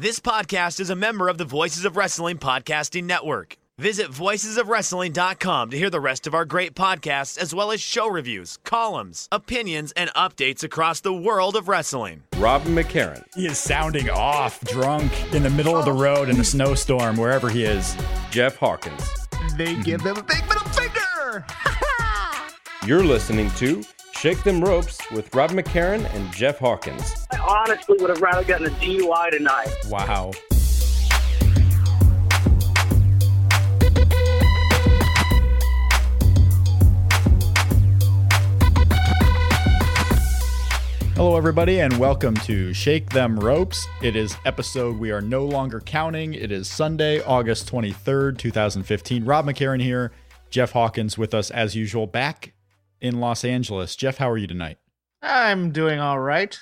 This podcast is a member of the Voices of Wrestling Podcasting Network. Visit voicesofwrestling.com to hear the rest of our great podcasts, as well as show reviews, columns, opinions, and updates across the world of wrestling. Robin McCarran. He is sounding off, drunk, in the middle of the road in a snowstorm, wherever he is. Jeff Hawkins. They give them a big middle finger. You're listening to Shake Them Ropes with Rob McCarran and Jeff Hawkins. I honestly would have rather gotten a DUI tonight. Wow. Hello, everybody, and welcome to Shake Them Ropes. It is episode we are no longer counting. It is Sunday, August 23rd, 2015. Rob McCarran here, Jeff Hawkins with us as usual, back in Los Angeles. Jeff, how are you tonight? I'm doing all right.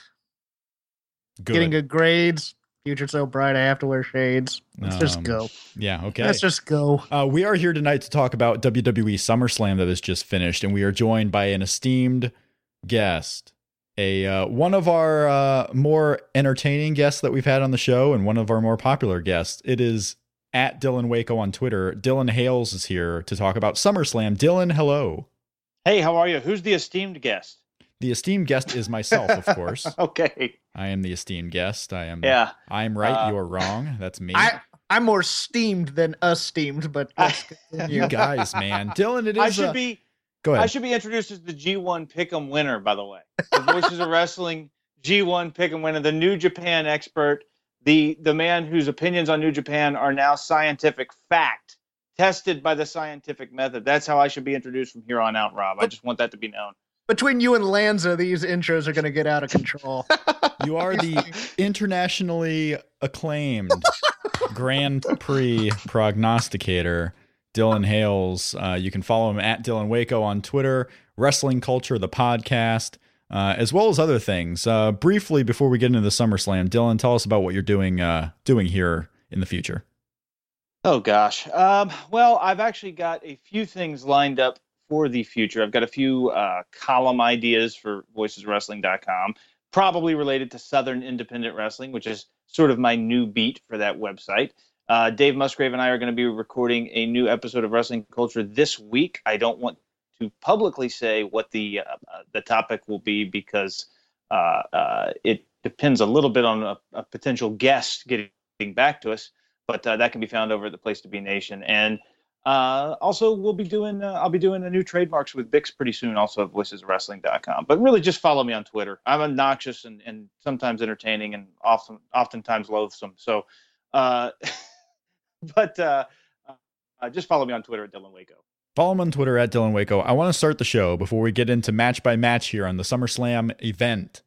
Good. Getting good grades. Future's so bright, I have to wear shades. Let's just Um, go. Yeah, okay. Let's just go. Uh, we are here tonight to talk about WWE SummerSlam that has just finished, and we are joined by an esteemed guest, a uh, one of our uh, more entertaining guests that we've had on the show, and one of our more popular guests. It is at Dylan Waco on Twitter. Dylan Hales is here to talk about SummerSlam. Dylan, hello. Hey, how are you? Who's the esteemed guest? The esteemed guest is myself, of course. Okay. I am the esteemed guest. I am. Yeah. I'm right. Uh, you're wrong. That's me. I I'm more steamed than esteemed, but you guys, man. Dylan, it is. I should uh, be Go ahead. I should be introduced as the G1 Pick'em winner, by the way. The Voices of Wrestling G1 Pick'em winner, the New Japan expert, the the man whose opinions on New Japan are now scientific fact, tested by the scientific method. That's how I should be introduced from here on out, Rob. I just want that to be known. Between you and Lanza, these intros are gonna get out of control. You are the internationally acclaimed Grand Prix prognosticator, Dylan Hales. Uh, you can follow him at Dylan Waco on Twitter, Wrestling Culture, the podcast, uh, as well as other things. Uh, briefly, before we get into the SummerSlam, Dylan, tell us about what you're doing uh, doing here in the future. Oh gosh. Um, well, I've actually got a few things lined up for the future. I've got a few uh, column ideas for voiceswrestling.com, probably related to Southern Independent Wrestling, which is sort of my new beat for that website. Uh, Dave Musgrave and I are going to be recording a new episode of Wrestling Culture this week. I don't want to publicly say what the uh, uh, the topic will be because uh, uh, it depends a little bit on a, a potential guest getting back to us but uh, that can be found over at the Place to Be Nation. And uh, also, we'll be doing uh, I'll be doing a new trademarks with Bix pretty soon, also at voiceswrestling.com. But really, just follow me on Twitter. I'm obnoxious and, and sometimes entertaining and often oftentimes loathsome. So, uh, but uh, uh, just follow me on Twitter at Dylan Waco. Follow him on Twitter at Dylan Waco. I want to start the show before we get into match by match here on the SummerSlam event.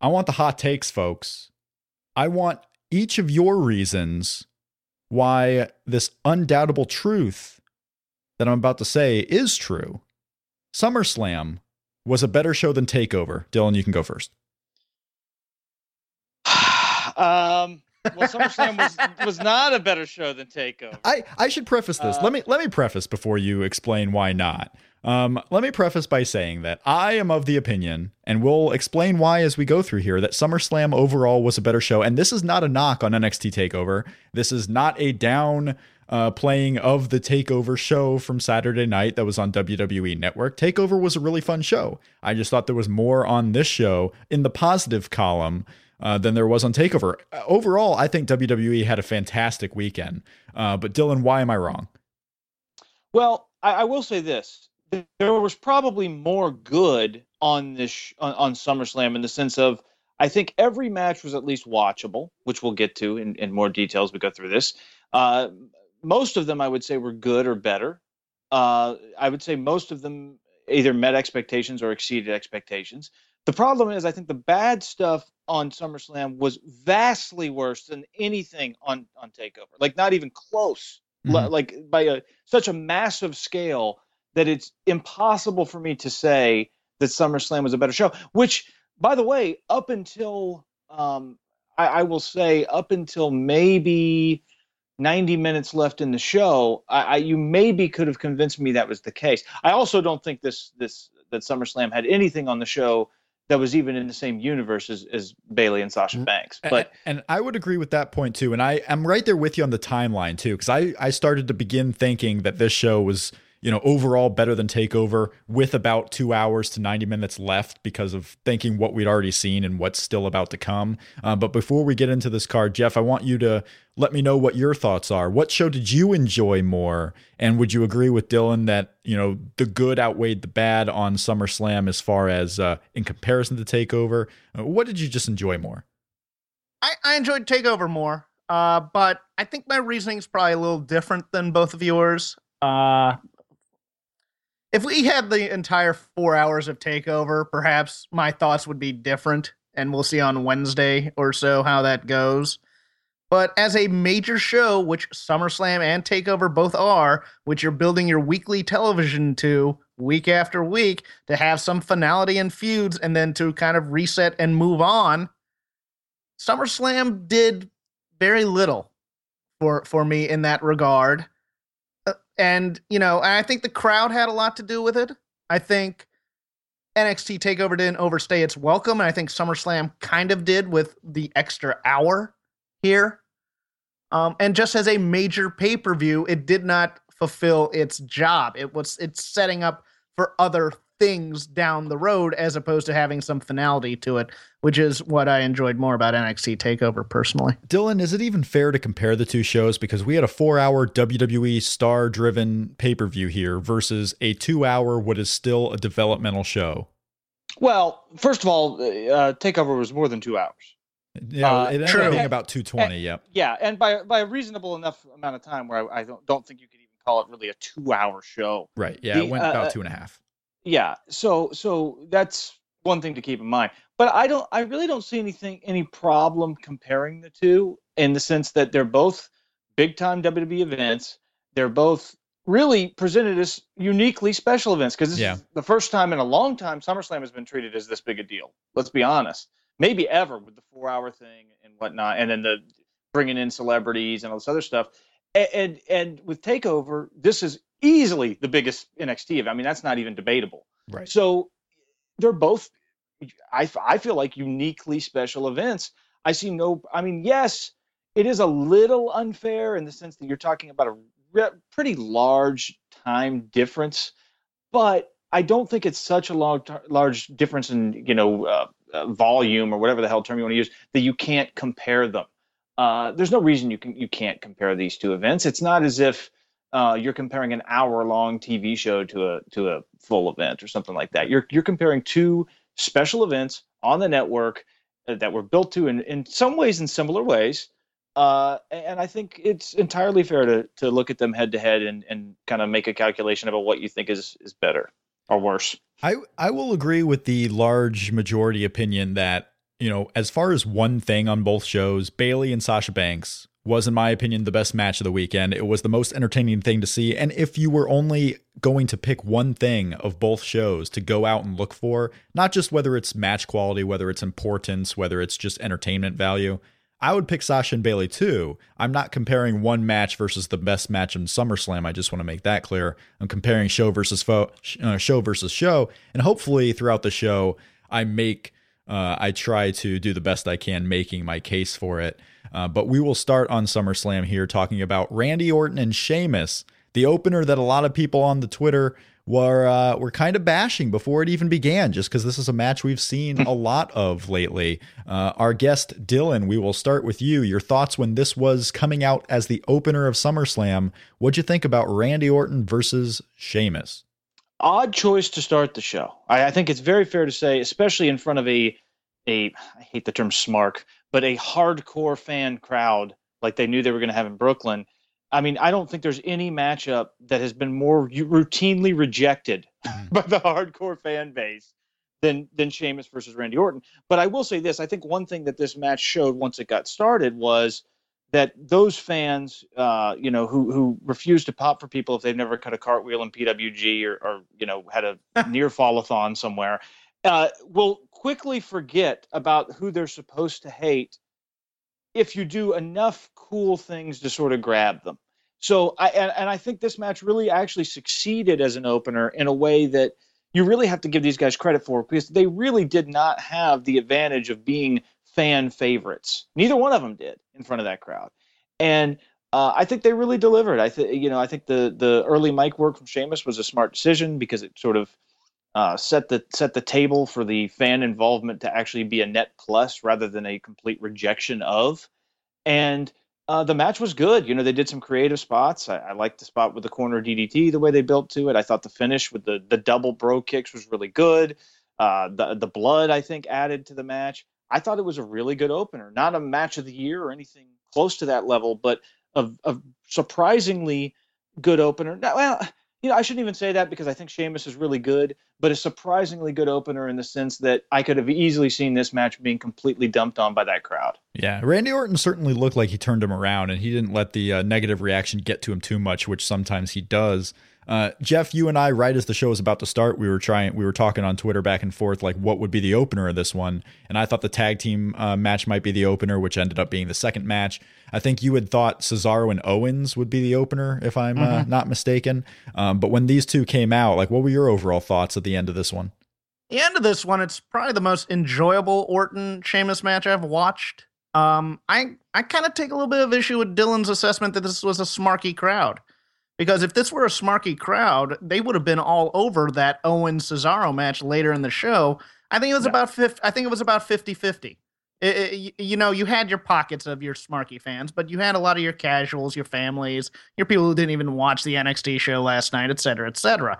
I want the hot takes, folks. I want each of your reasons why this undoubtable truth that I'm about to say is true. SummerSlam was a better show than Takeover. Dylan, you can go first. um, well, SummerSlam was was not a better show than Takeover. I, I should preface this. let me let me preface before you explain why not. Um, let me preface by saying that I am of the opinion, and we'll explain why as we go through here, that SummerSlam overall was a better show. And this is not a knock on NXT Takeover. This is not a down uh, playing of the Takeover show from Saturday night that was on WWE Network. Takeover was a really fun show. I just thought there was more on this show in the positive column uh, than there was on Takeover. Uh, Overall, I think WWE had a fantastic weekend. Uh, but Dylan, why am I wrong? Well, I, I will say this: there was probably more good on this sh- on, on SummerSlam in the sense of I think every match was at least watchable, which we'll get to in, in more detail as we go through this. Uh, most of them, I would say, were good or better. Uh, I would say most of them either met expectations or exceeded expectations. The problem is, I think the bad stuff on SummerSlam was vastly worse than anything on on Takeover. Like not even close. Mhm. Like by a such a massive scale that it's impossible for me to say that SummerSlam was a better show. Which, by the way, up until um, I, I will say, up until maybe 90 minutes left in the show, I, I you maybe could have convinced me that was the case. I also don't think this this that SummerSlam had anything on the show that was even in the same universe as, as Bayley and Sasha Banks. But and, and I would agree with that point too. And I am right there with you on the timeline too, because I I started to begin thinking that this show was you know overall better than Takeover with about two hours to ninety minutes left because of thinking what we'd already seen and what's still about to come. Uh, but before we get into this card, Jeff, I want you to let me know what your thoughts are. What show did you enjoy more? And would you agree with Dylan that you know the good outweighed the bad on SummerSlam as far as uh, in comparison to Takeover? Uh, what did you just enjoy more? I, I enjoyed Takeover more, uh, but I think my reasoning is probably a little different than both of yours. Uh, if we had the entire four hours of Takeover, perhaps my thoughts would be different, and we'll see on Wednesday or so how that goes. But as a major show, which SummerSlam and Takeover both are, which you're building your weekly television to week after week to have some finality and feuds and then to kind of reset and move on, SummerSlam did very little for for me in that regard. And you know, I think the crowd had a lot to do with it. I think NXT Takeover didn't overstay its welcome, and I think SummerSlam kind of did with the extra hour here. Um, and just as a major pay per view, it did not fulfill its job. It was it's setting up for other things down the road as opposed to having some finality to it, which is what I enjoyed more about NXT Takeover personally. Dylan, is it even fair to compare the two shows? Because we had a four hour WWE star driven pay per view here versus a two hour, what is still a developmental show. well, first of all, uh, Takeover was more than two hours. Yeah, Uh, it ended true. up being about 220. Yep. Yeah, and by by a reasonable enough amount of time where I, I don't don't think you could even call it really a two hour show. Right. Yeah. The, it went uh, about two and a half. Yeah, so so that's one thing to keep in mind. But I don't I really don't see anything any problem comparing the two in the sense that they're both big time WWE events. They're both really presented as uniquely special events because this Yeah. the first time in a long time SummerSlam has been treated as this big a deal. Let's be honest. Maybe ever with the four hour thing and whatnot, and then the bringing in celebrities and all this other stuff. And, and and with Takeover, this is easily the biggest NXT event. I mean, that's not even debatable. Right. So they're both, I, I feel like uniquely special events. I see no, I mean, yes, it is a little unfair in the sense that you're talking about a re- pretty large time difference, but I don't think it's such a large, large difference in, you know, uh, uh, volume or whatever the hell term you want to use that you can't compare them. Uh, there's no reason you can you can't compare these two events. It's not as if uh, you're comparing an hour-long TV show to a to a full event or something like that. You're you're comparing two special events on the network uh, that were built to in, in some ways in similar ways. Uh, and I think it's entirely fair to to look at them head to head and and kind of make a calculation about what you think is is better or worse. I I will agree with the large majority opinion that you know as far as one thing on both shows, Bayley and Sasha Banks was in my opinion the best match of the weekend. It was the most entertaining thing to see, and if you were only going to pick one thing of both shows to go out and look for, not just whether it's match quality, whether it's importance, whether it's just entertainment value. I would pick Sasha and Bayley too. I'm not comparing one match versus the best match in SummerSlam. I just want to make that clear. I'm comparing show versus fo- uh, show versus show, and hopefully throughout the show, I make uh, I try to do the best I can making my case for it. Uh, but we will start on SummerSlam here talking about Randy Orton and Sheamus, the opener that a lot of people on the Twitter were uh, were kind of bashing before it even began, just because this is a match we've seen a lot of lately. Uh, our guest Dylan, we will start with you. Your thoughts when this was coming out as the opener of SummerSlam? What'd you think about Randy Orton versus Sheamus? Odd choice to start the show. I, I think it's very fair to say, especially in front of a a I hate the term smark, but a hardcore fan crowd like they knew they were going to have in Brooklyn. I mean, I don't think there's any matchup that has been more routinely rejected mm-hmm. by the hardcore fan base than than Sheamus versus Randy Orton. But I will say this: I think one thing that this match showed once it got started was that those fans, uh, you know, who who refuse to pop for people if they've never cut a cartwheel in PWG or, or you know had a near fallathon somewhere, uh, will quickly forget about who they're supposed to hate if you do enough cool things to sort of grab them. So I and, and I think this match really actually succeeded as an opener in a way that you really have to give these guys credit for because they really did not have the advantage of being fan favorites. Neither one of them did in front of that crowd, and uh, I think they really delivered. I think you know I think the the early mic work from Sheamus was a smart decision because it sort of uh, set the set the table for the fan involvement to actually be a net plus rather than a complete rejection of, and. Uh, the match was good. You know, they did some creative spots. I, I liked the spot with the corner DDT, the way they built to it. I thought the finish with the the double Brogue kicks was really good. Uh, the the blood I think added to the match. I thought it was a really good opener. Not a match of the year or anything close to that level, but a, a surprisingly good opener. Now, well, you know, I shouldn't even say that because I think Sheamus is really good, but a surprisingly good opener in the sense that I could have easily seen this match being completely dumped on by that crowd. Yeah, Randy Orton certainly looked like he turned him around, and he didn't let the uh, negative reaction get to him too much, which sometimes he does. Uh, Jeff, you and I, right as the show was about to start, we were trying, we were talking on Twitter back and forth, like what would be the opener of this one, and I thought the tag team uh, match might be the opener, which ended up being the second match. I think you had thought Cesaro and Owens would be the opener, if I'm uh, mm-hmm. not mistaken. Um, but when these two came out, like, what were your overall thoughts at the end of this one? The end of this one, it's probably the most enjoyable Orton Sheamus match I've watched. Um, I I kind of take a little bit of issue with Dylan's assessment that this was a smarky crowd. Because if this were a smarky crowd, they would have been all over that Owen Cesaro match later in the show. I think it was yeah. about 50, I think it was about 50-50. It, it, you know, you had your pockets of your smarky fans, but you had a lot of your casuals, your families, your people who didn't even watch the NXT show last night, et cetera, et cetera.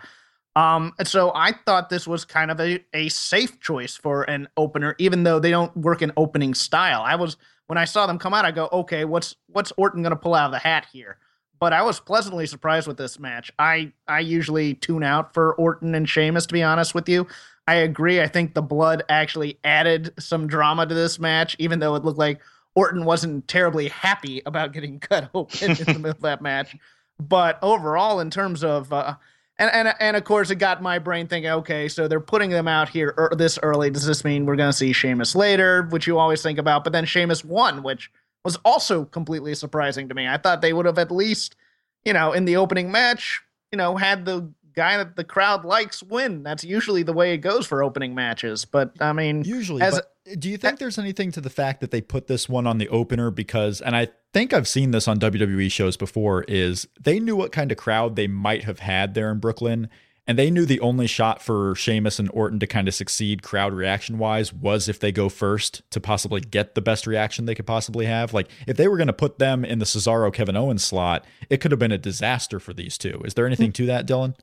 Um, and so I thought this was kind of a, a safe choice for an opener, even though they don't work in opening style. I was when I saw them come out, I go, okay, what's what's Orton gonna pull out of the hat here? But I was pleasantly surprised with this match. I I usually tune out for Orton and Sheamus, to be honest with you. I agree. I think the blood actually added some drama to this match, even though it looked like Orton wasn't terribly happy about getting cut open in the middle of that match. But overall, in terms of uh, and and and of course, it got my brain thinking. Okay, so they're putting them out here er- this early. Does this mean we're going to see Sheamus later, which you always think about? But then Sheamus won, which was also completely surprising to me. I thought they would have at least, you know, in the opening match, you know, had the guy that the crowd likes win. That's usually the way it goes for opening matches. But I mean, usually. As, do you think there's anything to the fact that they put this one on the opener because, and I think I've seen this on WWE shows before, is they knew what kind of crowd they might have had there in Brooklyn, and they knew the only shot for Sheamus and Orton to kind of succeed crowd reaction wise was if they go first to possibly get the best reaction they could possibly have. Like if they were going to put them in the Cesaro Kevin Owens slot, it could have been a disaster for these two. Is there anything to that, Dylan?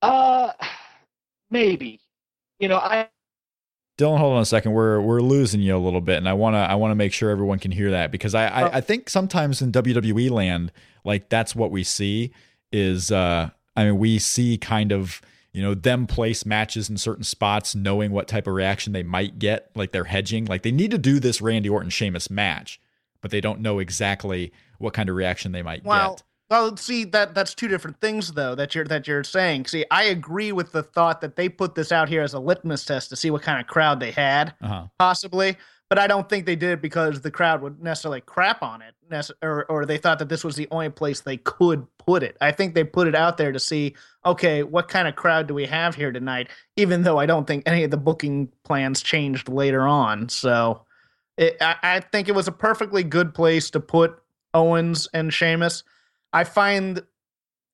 Uh maybe. You know, I Dylan, hold on a second. We're we're losing you a little bit, and I wanna I wanna make sure everyone can hear that because I I, I think sometimes in WWE land, like that's what we see is uh I mean, we see kind of you know them place matches in certain spots knowing what type of reaction they might get like they're hedging. Like they need to do this randy orton Sheamus match but they don't know exactly what kind of reaction they might well, get. well see that that's two different things though that you're that you're saying. See i agree with the thought that they put this out here as a litmus test to see what kind of crowd they had uh-huh. possibly but I don't think they did it because the crowd would necessarily crap on it, or or they thought that this was the only place they could put it. I think they put it out there to see, okay, what kind of crowd do we have here tonight? Even though I don't think any of the booking plans changed later on, so it, I, I think it was a perfectly good place to put Owens and Sheamus. I find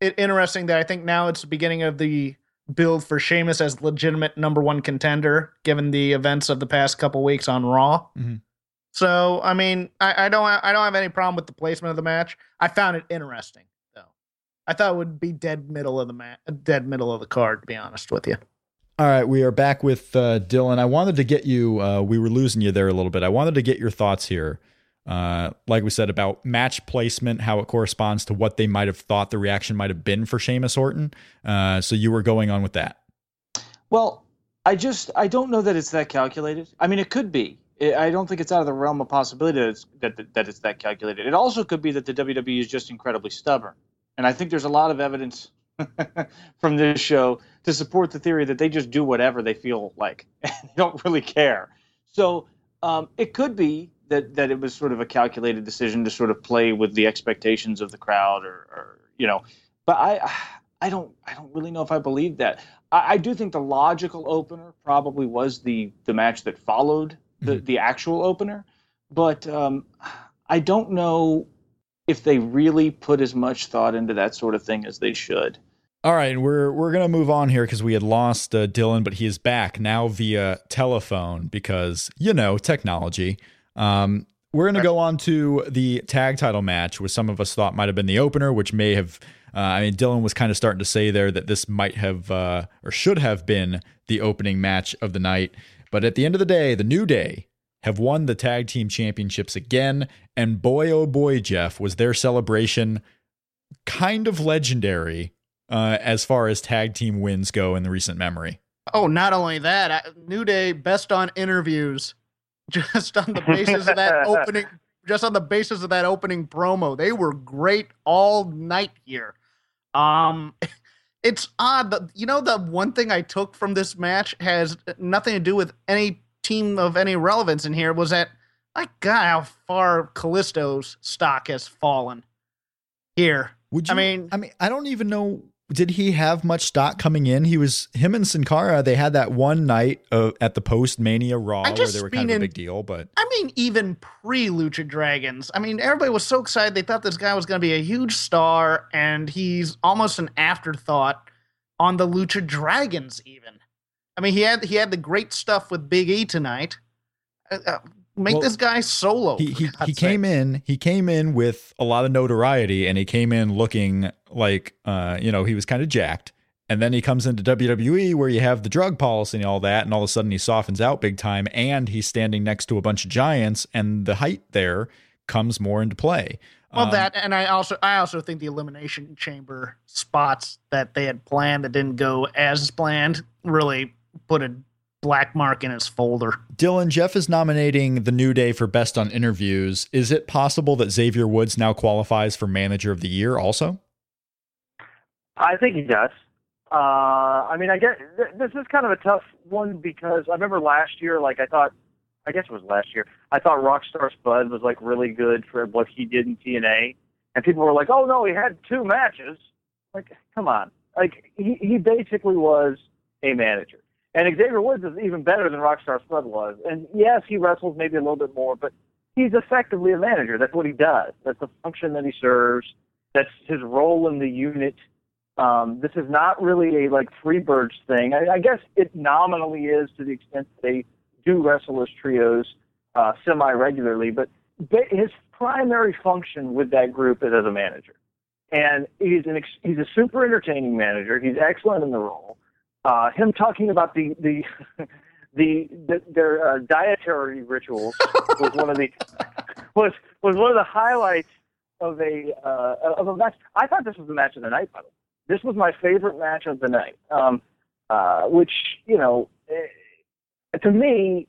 it interesting that I think now it's the beginning of the build for Sheamus as legitimate number one contender, given the events of the past couple weeks on Raw. Mm-hmm. So, I mean, I, I, don't, I don't have any problem with the placement of the match. I found it interesting, though. I thought it would be dead middle of the mat, dead middle of the card. To be honest with you. All right, we are back with uh, Dylan. I wanted to get you. Uh, we were losing you there a little bit. I wanted to get your thoughts here uh, like we said about match placement, how it corresponds to what they might have thought the reaction might have been for Sheamus Orton. Uh, so you were going on with that. Well, I just I don't know that it's that calculated. I mean, it could be. I don't think it's out of the realm of possibility that it's, that, that it's that calculated. It also could be that the WWE is just incredibly stubborn, and I think there's a lot of evidence from this show to support the theory that they just do whatever they feel like and they don't really care. So um, it could be that that it was sort of a calculated decision to sort of play with the expectations of the crowd, or, or you know. But I I don't I don't really know if I believe that. I, I do think the logical opener probably was the the match that followed the mm-hmm. the actual opener, but um, I don't know if they really put as much thought into that sort of thing as they should. All right, we're we're gonna move on here because we had lost uh, Dylan, but he is back now via telephone because you know technology. Um, we're gonna go on to the tag title match, which some of us thought might have been the opener, which may have. Uh, I mean, Dylan was kind of starting to say there that this might have uh, or should have been the opening match of the night, but at the end of the day, the New Day have won the tag team championships again, and boy oh boy, Jeff, was their celebration kind of legendary uh, as far as tag team wins go in the recent memory. Oh, not only that, New Day best on interviews, just on the basis of that opening, just on the basis of that opening promo, they were great all night here. Um, it's odd that you know the one thing I took from this match has nothing to do with any team of any relevance in here was that I got how far Kalisto's stock has fallen here. Would you, I mean, I mean, I don't even know did he have much stock coming in? He was him and Sin Cara. They had that one night of, at the post Mania Raw where they were kind of a big deal. But I mean, even pre Lucha Dragons, I mean, everybody was so excited. They thought this guy was going to be a huge star, and he's almost an afterthought on the Lucha Dragons. Even, I mean, he had he had the great stuff with Big E tonight. Uh, uh Make well, this guy solo. He he, he came in. He came in with a lot of notoriety, and he came in looking like uh, you know he was kind of jacked. And then he comes into WWE where you have the drug policy and all that, and all of a sudden he softens out big time, and he's standing next to a bunch of giants, and the height there comes more into play. Well, um, that and I also I also think the elimination chamber spots that they had planned that didn't go as planned really put a black mark in his folder. Dylan, Jeff is nominating the New Day for Best on Interviews. Is it possible that Xavier Woods now qualifies for Manager of the Year also? I think he does. Uh, I mean, I guess th- this is kind of a tough one because I remember last year, like I thought, I guess it was last year, I thought Rockstar Spud was like really good for what he did in TNA, and people were like, "Oh no, he had two matches." Like, come on, like he he basically was a manager. And Xavier Woods is even better than Rockstar Spud was. And yes, he wrestles maybe a little bit more, but he's effectively a manager. That's what he does. That's the function that he serves. That's his role in the unit. Um, this is not really a like Freebirds thing. I, I guess it nominally is to the extent that they do wrestle as trios uh, semi regularly, but his primary function with that group is as a manager. And he's an ex- he's a super entertaining manager. He's excellent in the role uh, him talking about the the the, the their uh, dietary rituals was one of the was was one of the highlights of a uh, of a match. I thought this was the match of the night. By the way, this was my favorite match of the night. Um, uh, which you know, eh, to me,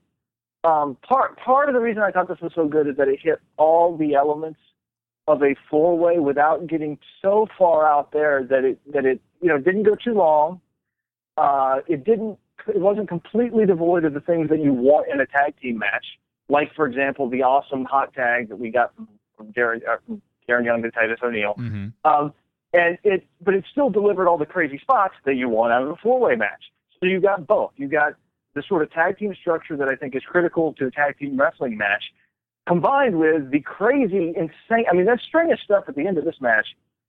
um, part part of the reason I thought this was so good is that it hit all the elements of a four way without getting so far out there that it that it you know didn't go too long uh, it didn't. It wasn't completely devoid of the things that you want in a tag team match, like for example the awesome hot tag that we got from, from Darren, uh, from Darren Young to Titus O'Neil. Mm-hmm. Um, and it, but it still delivered all the crazy spots that you want out of a four-way match. So you got both. You got the sort of tag team structure that I think is critical to a tag team wrestling match, combined with the crazy, insane. I mean, that string of stuff at the end of this match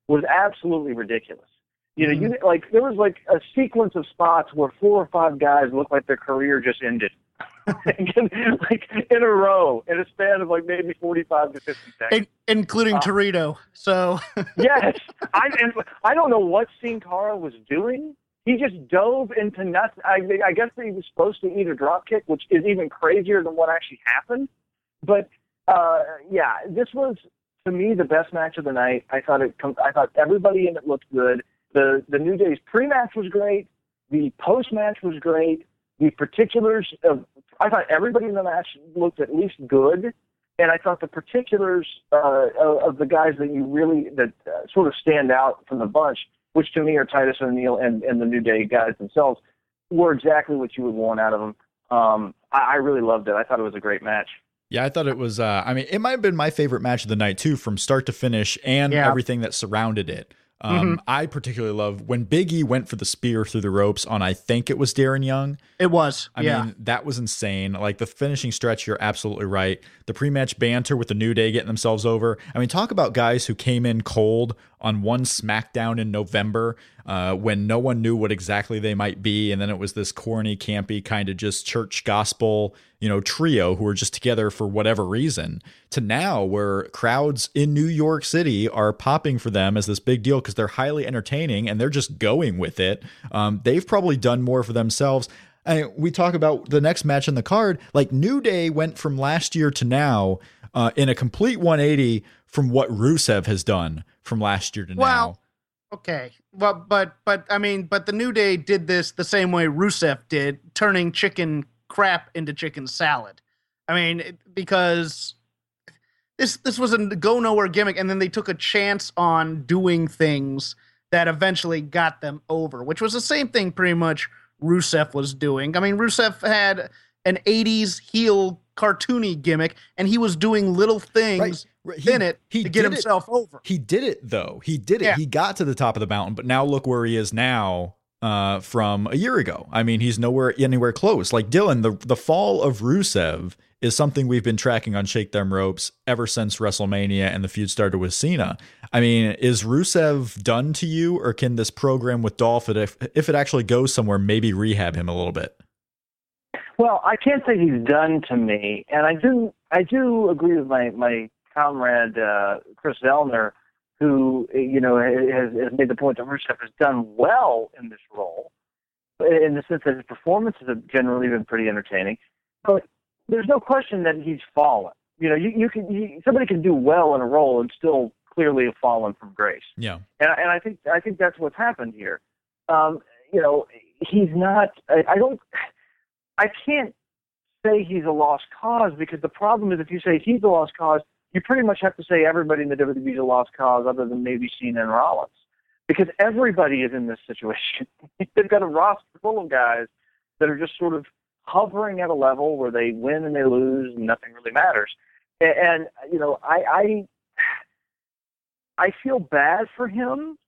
was absolutely ridiculous. You know, mm-hmm. you like there was like a sequence of spots where four or five guys looked like their career just ended. like in a row in a span of like maybe 45 to 50 seconds. In, including uh, Torito. So Yes. I and I don't know what Sin Cara was doing. He just dove into nothing. I, I guess he was supposed to either drop kick, which is even crazier than what actually happened. But uh, yeah, this was to me the best match of the night. I thought it. I thought everybody in it looked good. The the New Day's pre-match was great. The post-match was great. the particulars of. I thought everybody in the match looked at least good, and I thought the particulars uh, of, the guys that you really that uh, sort of stand out from the bunch, which to me are Titus O'Neil and and the New Day guys themselves, were exactly what you would want out of them. Um, I, I really loved it. I thought it was a great match. Yeah, I thought it was. Uh, I mean, it might have been my favorite match of the night too, from start to finish, and Yeah. everything that surrounded it. Um, I particularly love when Big E went for the spear through the ropes on. I think it was Darren Young. It was. I yeah. mean, that was insane. Like the finishing stretch, you're absolutely right. The pre-match banter with the New Day getting themselves over. I mean, talk about guys who came in cold on one SmackDown in November uh, when no one knew what exactly they might be, and then it was this corny, campy kind of just church gospel, you know, trio who were just together for whatever reason. To now, where crowds in New York City are popping for them as this big deal because they're highly entertaining and they're just going with it. Um, they've probably done more for themselves. And we talk about the next match in the card. Like New Day went from last year to now uh, in a complete 180 from what Rusev has done from last year to now. Well, okay. Well, but but I mean, but the New Day did this the same way Rusev did, turning chicken crap into chicken salad. I mean, it- because this this was a go nowhere gimmick, and then they took a chance on doing things that eventually got them over, which was the same thing pretty much Rusev was doing. I mean, Rusev had an '80s heel cartoony gimmick, and he was doing little things Right. He- in it he to get did it- himself over. He did it though. He did it. Yeah. He got to the top of the mountain, but now look where he is now uh, from a year ago. I mean, he's nowhere anywhere close. Like Dylan, the the fall of Rusev is something we've been tracking on Shake Them Ropes ever since WrestleMania and the feud started with Cena. I mean, is Rusev done to you, or can this program with Dolph, if if it actually goes somewhere, maybe rehab him a little bit? Well, I can't say he's done to me, and I do I do agree with my my comrade uh, Chris Zellner, who you know has, has made the point that Rusev has done well in this role, in the sense that his performances have generally been pretty entertaining. But there's no question that he's fallen. You know, you you can you, somebody can do well in a role and still clearly have fallen from grace Yeah. and and I think I think that's what's happened here. Um, you know, he's not. I, I don't. I can't say he's a lost cause because the problem is if you say he's a lost cause, you pretty much have to say everybody in the WWE is a lost cause, other than maybe Cena and Rollins, because everybody is in this situation. They've got a roster full of guys that are just sort of hovering at a level where they win and they lose and nothing really matters. And, you know, I, I I feel bad for him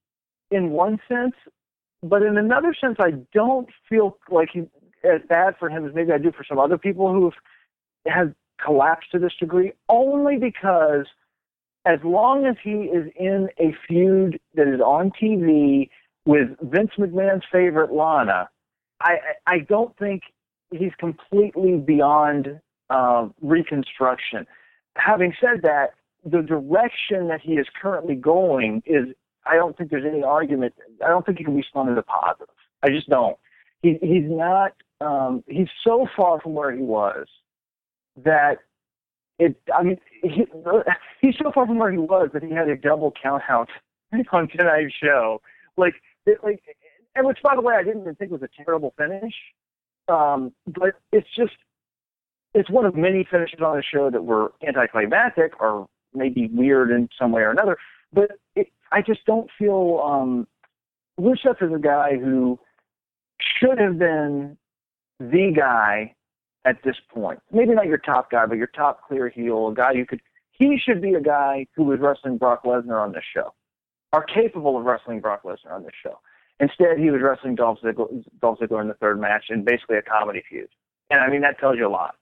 in one sense, but in another sense, I don't feel like he as bad for him as maybe I do for some other people who have, have collapsed to this degree. Only because as long as he is in a feud that is on TV with Vince McMahon's favorite Lana, I I don't think he's completely beyond uh, reconstruction. Having said that, the direction that he is currently going is I don't think there's any argument. I don't think he can be spun a positive. I just don't. He he's not. Um, he's so far from where he was that it. I mean, he, he's so far from where he was that he had a double count out on tonight's show. Like, it, like, and which, by the way, I didn't even think was a terrible finish. Um, but it's just it's one of many finishes on the show that were anticlimactic or maybe weird in some way or another. But it, I just don't feel um, Rusev is a guy who should have been the guy at this point. Maybe not your top guy, but your top clear heel, a guy who could. He should be a guy who was wrestling Brock Lesnar on this show, are capable of wrestling Brock Lesnar on this show. Instead, he was wrestling Dolph Ziggler, Dolph Ziggler in the third match in basically a comedy feud. And I mean, that tells you a lot.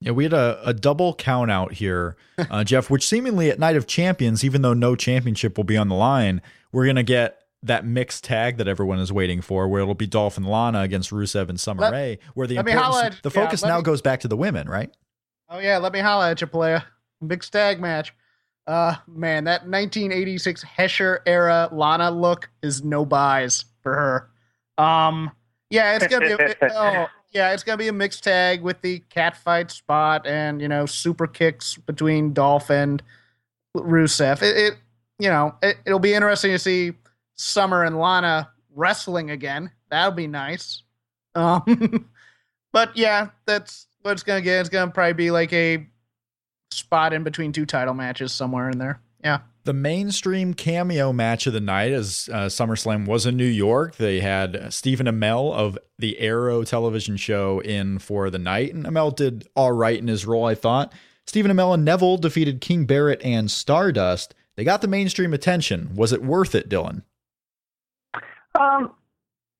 Yeah, we had a, a double count out here, uh, Jeff, which seemingly at Night of Champions, even though no championship will be on the line, we're going to get that mixed tag that everyone is waiting for, where it'll be Dolph and Lana against Rusev and Summer Let- Rae, where the importance, at- the focus let now me- goes back to the women, right? Oh yeah, let me holla at you, player. Big stag match. Uh man, that 1986 Hesher era Lana look is no buys for her. Um yeah, it's gonna be a, oh yeah, it's gonna be a mixed tag with the cat fight spot and you know super kicks between Dolph and Rusev. It, it you know it, it'll be interesting to see Summer and Lana wrestling again. That'll be nice. Um, but yeah, that's what it's gonna get. It's gonna probably be like a spot in between two title matches somewhere in there. Yeah. The mainstream cameo match of the night, as uh, SummerSlam was in New York, they had Stephen Amell of the Arrow television show in for the night, and Amell did all right in his role, I thought. Stephen Amell and Neville defeated King Barrett and Stardust. They got the mainstream attention. Was it worth it, Dylan? Um,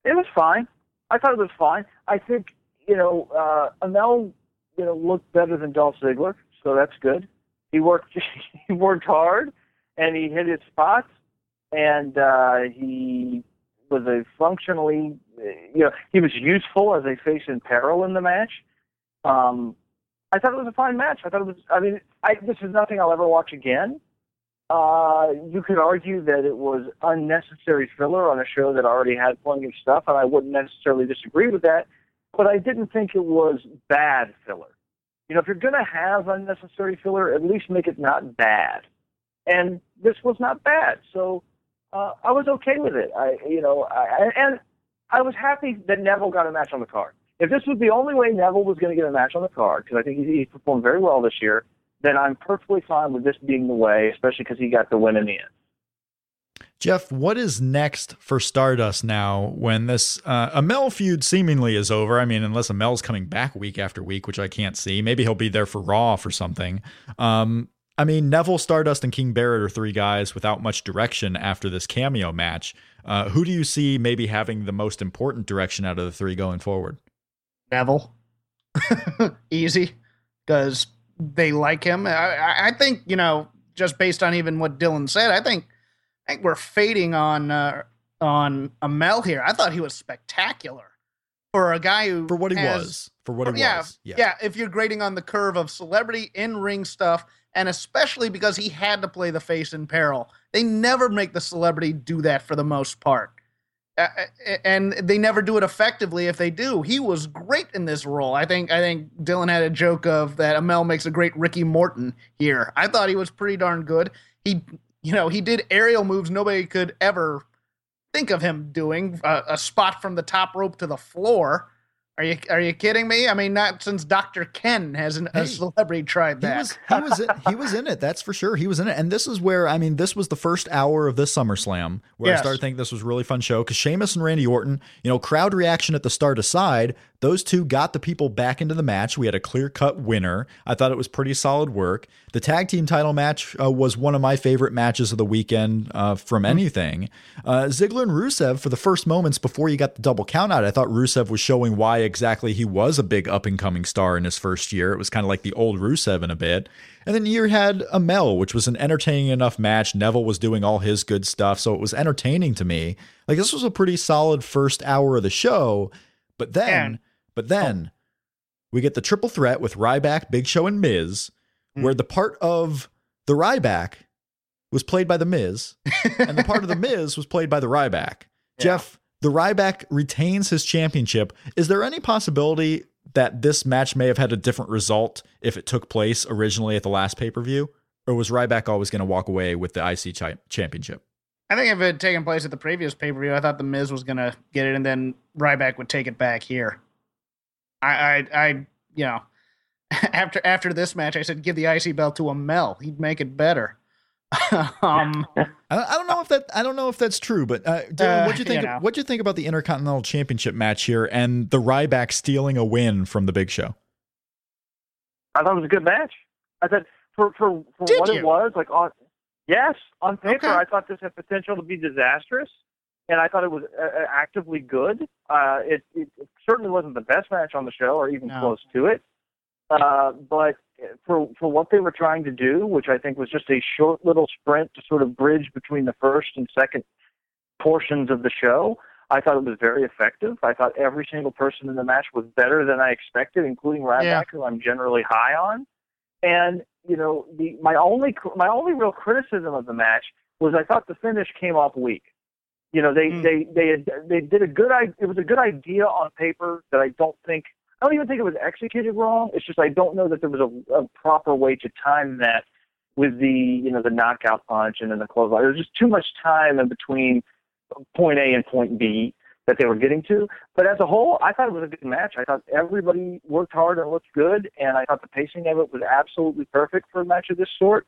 it was fine. I thought it was fine. I think you know uh, Amell, you know, looked better than Dolph Ziggler, so that's good. He worked he worked hard, and he hit his spots, and uh, he was a functionally, you know, he was useful as a face in peril in the match. Um, I thought it was a fine match. I thought it was. I mean, I, this is nothing I'll ever watch again. Uh, you could argue that it was unnecessary filler on a show that already had plenty of stuff, and I wouldn't necessarily disagree with that. But I didn't think it was bad filler. You know, if you're going to have unnecessary filler, at least make it not bad. And this was not bad, so uh, I was okay with it. I, you know, I, and I was happy that Neville got a match on the card. If this was the only way Neville was going to get a match on the card, because I think he, he performed very well this year, then I'm perfectly fine with this being the way, especially because he got the win in the end. Jeff, what is next for Stardust now when this uh, Amell feud seemingly is over? I mean, unless Amell's coming back week after week, which I can't see. Maybe he'll be there for Raw for something. Um, I mean, Neville, Stardust, and King Barrett are three guys without much direction after this cameo match. Uh, who do you see maybe having the most important direction out of the three going forward? Neville. Easy. Because they like him. I, I think you know, just based on even what Dylan said, I think I think we're fading on uh, on Amell here. I thought he was spectacular for a guy who for what he has, was for what he yeah, was. Yeah, yeah. If you're grading on the curve of celebrity in ring stuff, and especially because he had to play the face in peril, they never make the celebrity do that for the most part. Uh, and they never do it effectively if they do. He was great in this role. I think I think Dylan had a joke of that Amell makes a great Ricky Morton here. I thought he was pretty darn good. He you know, he did aerial moves nobody could ever think of him doing, a, a spot from the top rope to the floor. Are you are you kidding me? I mean, not since Dr. Ken has an, Hey, a celebrity tried that. He was he was in, he was in it. That's for sure. He was in it, and this is where I mean, this was the first hour of this SummerSlam where Yes. I started thinking this was a really fun show because Sheamus and Randy Orton, you know, crowd reaction at the start aside, those two got the people back into the match. We had a clear cut winner. I thought it was pretty solid work. The tag team title match uh, was one of my favorite matches of the weekend uh, from anything. Uh, Ziggler and Rusev for the first moments before you got the double count out, I thought Rusev was showing why exactly he was a big up and coming star in his first year. It was kind of like the old Rusev in a bit. And then you had Amell, which was an entertaining enough match. Neville was doing all his good stuff, so it was entertaining to me. Like this was a pretty solid first hour of the show. But then, And- but then we get the triple threat with Ryback, Big Show, and Miz, Hmm. where the part of the Ryback was played by the Miz, and the part of the Miz was played by the Ryback. Jeff, the Ryback retains his championship. Is there any possibility that this match may have had a different result if it took place originally at the last pay per view? Or was Ryback always going to walk away with the IC chi- championship? I think if it had taken place at the previous pay per view, I thought the Miz was gonna get it, and then Ryback would take it back here. I, I, I you know, after after this match, I said give the IC belt to Amell. He'd make it better. um, I, I don't know if that I don't know if that's true, but uh, Dylan, Uh, what'd you think? you know. What'd you think about the Intercontinental Championship match here and the Ryback stealing a win from the Big Show? I thought it was a good match. I thought for for, for Did what you? it was, like on yes, on paper, Okay. I thought this had potential to be disastrous, and I thought it was uh, uh, actively good. Uh, it, it, it certainly wasn't the best match on the show, or even No. close to it. Uh, but for for what they were trying to do, which I think was just a short little sprint to sort of bridge between the first and second portions of the show, I thought it was very effective. I thought every single person in the match was better than I expected, including Ryback, Yeah. who I'm generally high on. And you know, the my only my only real criticism of the match was I thought the finish came off weak. You know, they Hmm. they they they did a good it was a good idea on paper that I don't think I don't even think it was executed wrong. It's just I don't know that there was a, a proper way to time that with the you know the knockout punch and then the clothesline. was just too much time in between point A and point B that they were getting to. But as a whole, I thought it was a good match. I thought everybody worked hard and looked good, and I thought the pacing of it was absolutely perfect for a match of this sort.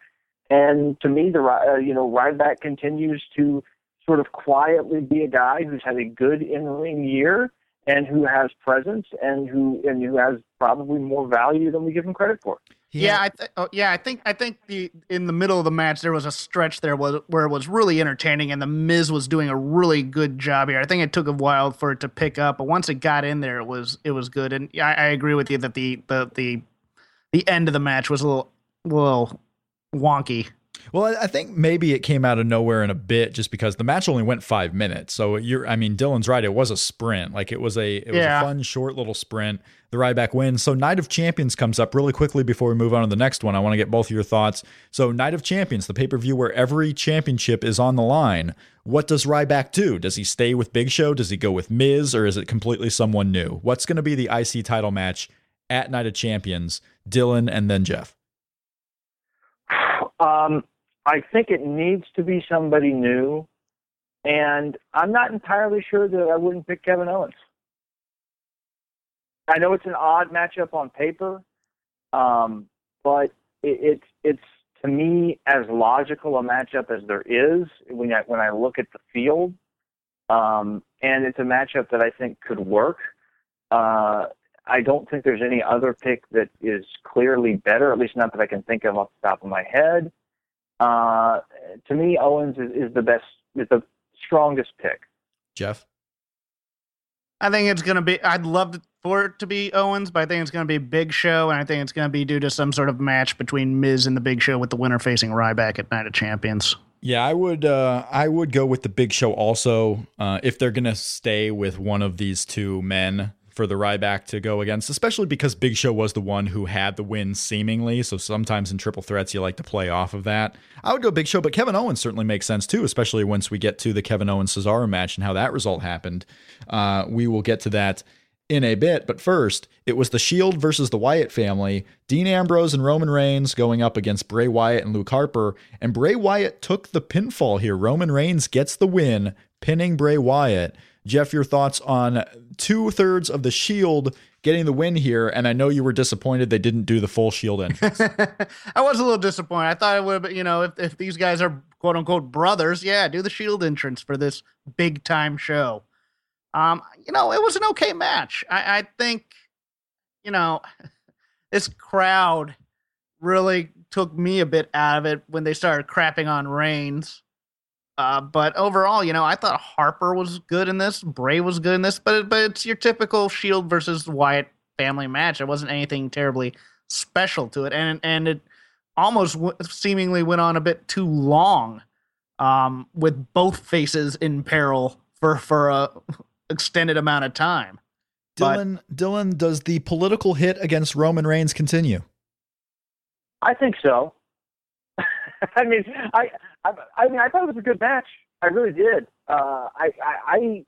And to me, the uh, you know Ryback continues to sort of quietly be a guy who's had a good in-ring year and who has presence and who and who has probably more value than we give him credit for. Yeah, I th- oh, yeah, I think I think the in the middle of the match there was a stretch there was where it was really entertaining and the Miz was doing a really good job here. I think it took a while for it to pick up, but once it got in there, it was it was good. And I, I agree with you that the the the the end of the match was a little little wonky. Well, I think maybe it came out of nowhere in a bit just because the match only went five minutes. So you're, I mean, Dylan's right. It was a sprint. Like it was a, it was Yeah. a fun, short little sprint. The Ryback wins. So Night of Champions comes up really quickly before we move on to the next one. I want to get both of your thoughts. So Night of Champions, the pay per view where every championship is on the line. What does Ryback do? Does he stay with Big Show? Does he go with Miz, or is it completely someone new? What's going to be the IC title match at Night of Champions? Dylan and then Jeff. Um, I think it needs to be somebody new, and I'm not entirely sure that I wouldn't pick Kevin Owens. I know it's an odd matchup on paper, um, but it, it's it's to me as logical a matchup as there is when I when I look at the field, um, and it's a matchup that I think could work. Uh, I don't think there's any other pick that is clearly better, at least not that I can think of off the top of my head. Uh, to me, Owens is, is the best, is the strongest pick. Jeff? I think it's gonna be. I'd love for it to be Owens, but I think it's gonna be Big Show, and I think it's gonna be due to some sort of match between Miz and the Big Show, with the winner facing Ryback at Night of Champions. Yeah, I would. Uh, I would go with the Big Show also. Uh, if they're gonna stay with one of these two men for the Ryback to go against, especially because Big Show was the one who had the win seemingly. So sometimes in triple threats, you like to play off of that. I would go Big Show, but Kevin Owens certainly makes sense too, especially once we get to the Kevin Owens Cesaro match and how that result happened. Uh, we will get to that in a bit. But first, it was the Shield versus the Wyatt family. Dean Ambrose and Roman Reigns going up against Bray Wyatt and Luke Harper. And Bray Wyatt took the pinfall here. Roman Reigns gets the win, pinning Bray Wyatt. Jeff, your thoughts on two thirds of the Shield getting the win here? And I know you were disappointed they didn't do the full Shield entrance. I was a little disappointed. I thought it would, have been, you know, if if these guys are quote unquote brothers, yeah, do the Shield entrance for this big time show. Um, you know, it was an okay match. I, I think, you know, this crowd really took me a bit out of it when they started crapping on Reigns. Uh, but overall, you know, I thought Harper was good in this, Bray was good in this, but it, but it's your typical Shield versus Wyatt family match. It wasn't anything terribly special to it, and and it almost w- seemingly went on a bit too long, um, with both faces in peril for for a extended amount of time. But- Dylan, Dylan, does the political hit against Roman Reigns continue? I think so. I mean, I, I, I mean, I thought it was a good match. I really did. Uh, I, I,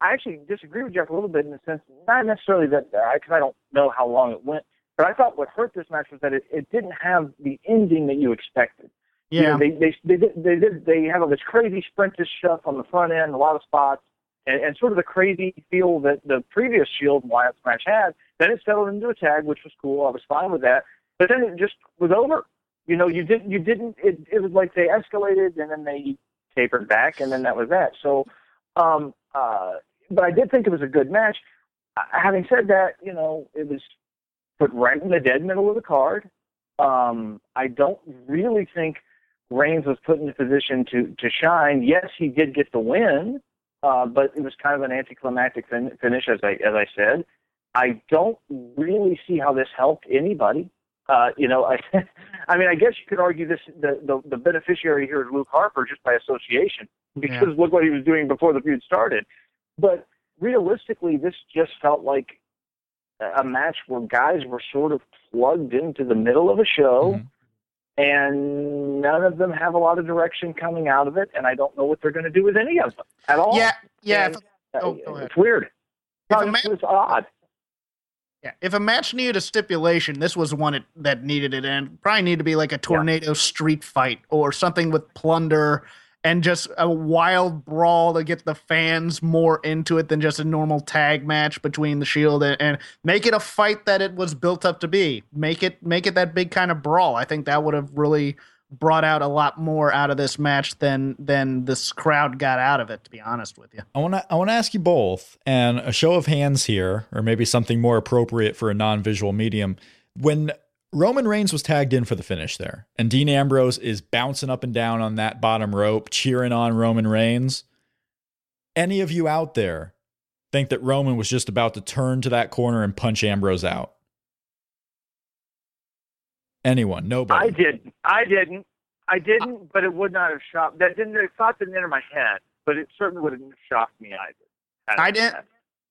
I, actually disagree with Jeff a little bit in the sense, not necessarily that because I don't know how long it went, but I thought what hurt this match was that it, it didn't have the ending that you expected. You Yeah, know, they they they did they did they had all this crazy sprintish stuff on the front end, a lot of spots, and, and sort of the crazy feel that the previous Shield Wyatt match had. Then it settled into a tag, which was cool. I was fine with that. But then it just was over. You know, you didn't you didn't. It it was like they escalated and then they tapered back, and then that was that. So, um, uh, but I did think it was a good match. Uh, having said that, you know, it was put right in the dead middle of the card. Um, I don't really think Reigns was put in a position to to shine. Yes, he did get the win, uh, but it was kind of an anticlimactic fin- finish, as I as I said. I don't really see how this helped anybody. Uh, you know, I, I mean, I guess you could argue this the, the the beneficiary here is Luke Harper just by association because look what he was doing before the feud started. But realistically, this just felt like a match where guys were sort of plugged into the middle of a show, Mhm. and none of them have a lot of direction coming out of it, and I don't know what they're going to do with any of them at all. yeah, yeah. And, uh, oh, go it's weird. No, it's, it's odd. Yeah, if a match needed a stipulation, this was one it, that needed it, and probably needed to be like a tornado street fight or something with plunder and just a wild brawl to get the fans more into it than just a normal tag match between the Shield and, and make it a fight that it was built up to be. Make it make it that big kind of brawl. I think that would have really brought out a lot more out of this match than than this crowd got out of it to be honest with you. I want to I want to ask you both and a show of hands here or maybe something more appropriate for a non-visual medium when Roman Reigns was tagged in for the finish there, and Dean Ambrose is bouncing up and down on that bottom rope, cheering on Roman Reigns. Any of you out there think that Roman was just about to turn to that corner and punch Ambrose out? Anyone? Nobody. I didn't. I didn't. I didn't, but it would not have shocked. That didn't. The thought didn't enter my head, but it certainly wouldn't have shocked me either. I didn't.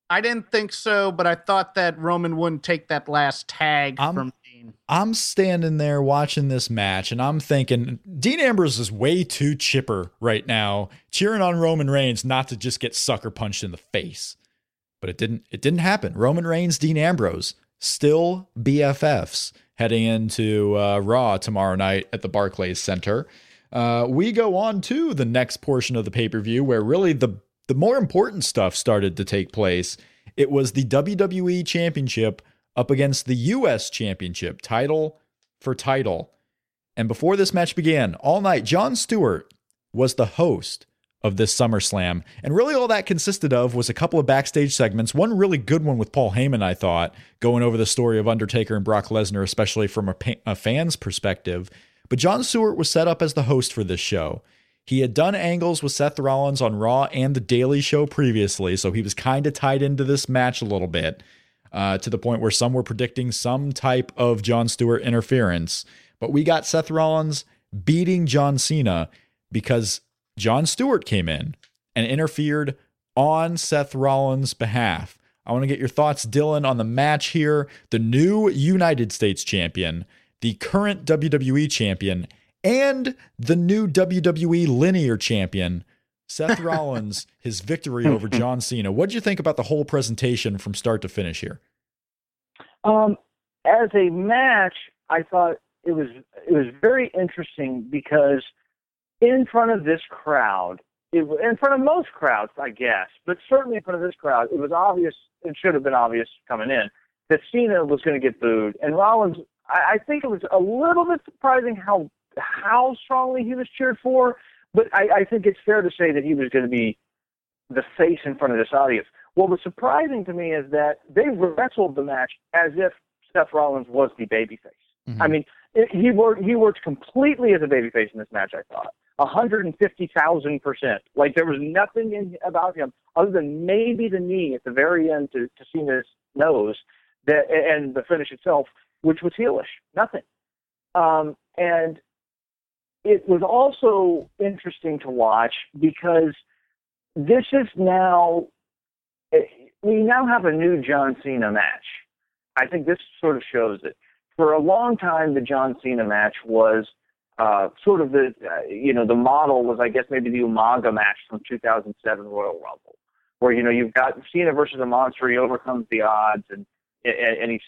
I didn't think so, but I thought that Roman wouldn't take that last tag I'm, from Dean. I'm standing there watching this match, and I'm thinking Dean Ambrose is way too chipper right now, cheering on Roman Reigns not to just get sucker punched in the face. But it didn't. It didn't happen. Roman Reigns, Dean Ambrose, still BFFs heading into uh, Raw tomorrow night at the Barclays Center. Uh, we go on to the next portion of the pay per view where really the the more important stuff started to take place. It was the WWE Championship up against the US Championship, title for title. And before this match began, all night, Jon Stewart was the host of this SummerSlam. And really, all that consisted of was a couple of backstage segments. One really good one with Paul Heyman, I thought, going over the story of Undertaker and Brock Lesnar, especially from a, a fan's perspective. But Jon Stewart was set up as the host for this show. He had done angles with Seth Rollins on Raw and The Daily Show previously, so he was kind of tied into this match a little bit, uh, to the point where some were predicting some type of Jon Stewart interference. But we got Seth Rollins beating John Cena because Jon Stewart came in and interfered on Seth Rollins' behalf. I want to get your thoughts, Dylan, on the match here. The new United States champion, the current WWE champion, and the new WWE linear champion, Seth Rollins, his victory over John Cena. What did you think about the whole presentation from start to finish here? Um, as a match, I thought it was it was very interesting because in front of this crowd, it, in front of most crowds, I guess, but certainly in front of this crowd, it was obvious. It should have been obvious coming in that Cena was going to get booed, and Rollins. I, I think it was a little bit surprising how how strongly he was cheered for, but I, I think it's fair to say that he was going to be the face in front of this audience. What was surprising to me is that they wrestled the match as if Seth Rollins was the babyface. Mm-hmm. I mean, it, he worked he worked completely as a babyface in this match. I thought. 150,000 percent. Like there was nothing in about him other than maybe the knee at the very end to, to Cena's nose, that and the finish itself, which was heelish. Nothing. Um, and it was also interesting to watch because this is now we now have a new John Cena match. I think this sort of shows it. For a long time, the John Cena match was uh, sort of the uh, you know the model was I guess maybe the Umaga match from 2007 Royal Rumble, where you know you've got Cena versus a monster, he overcomes the odds, and and he's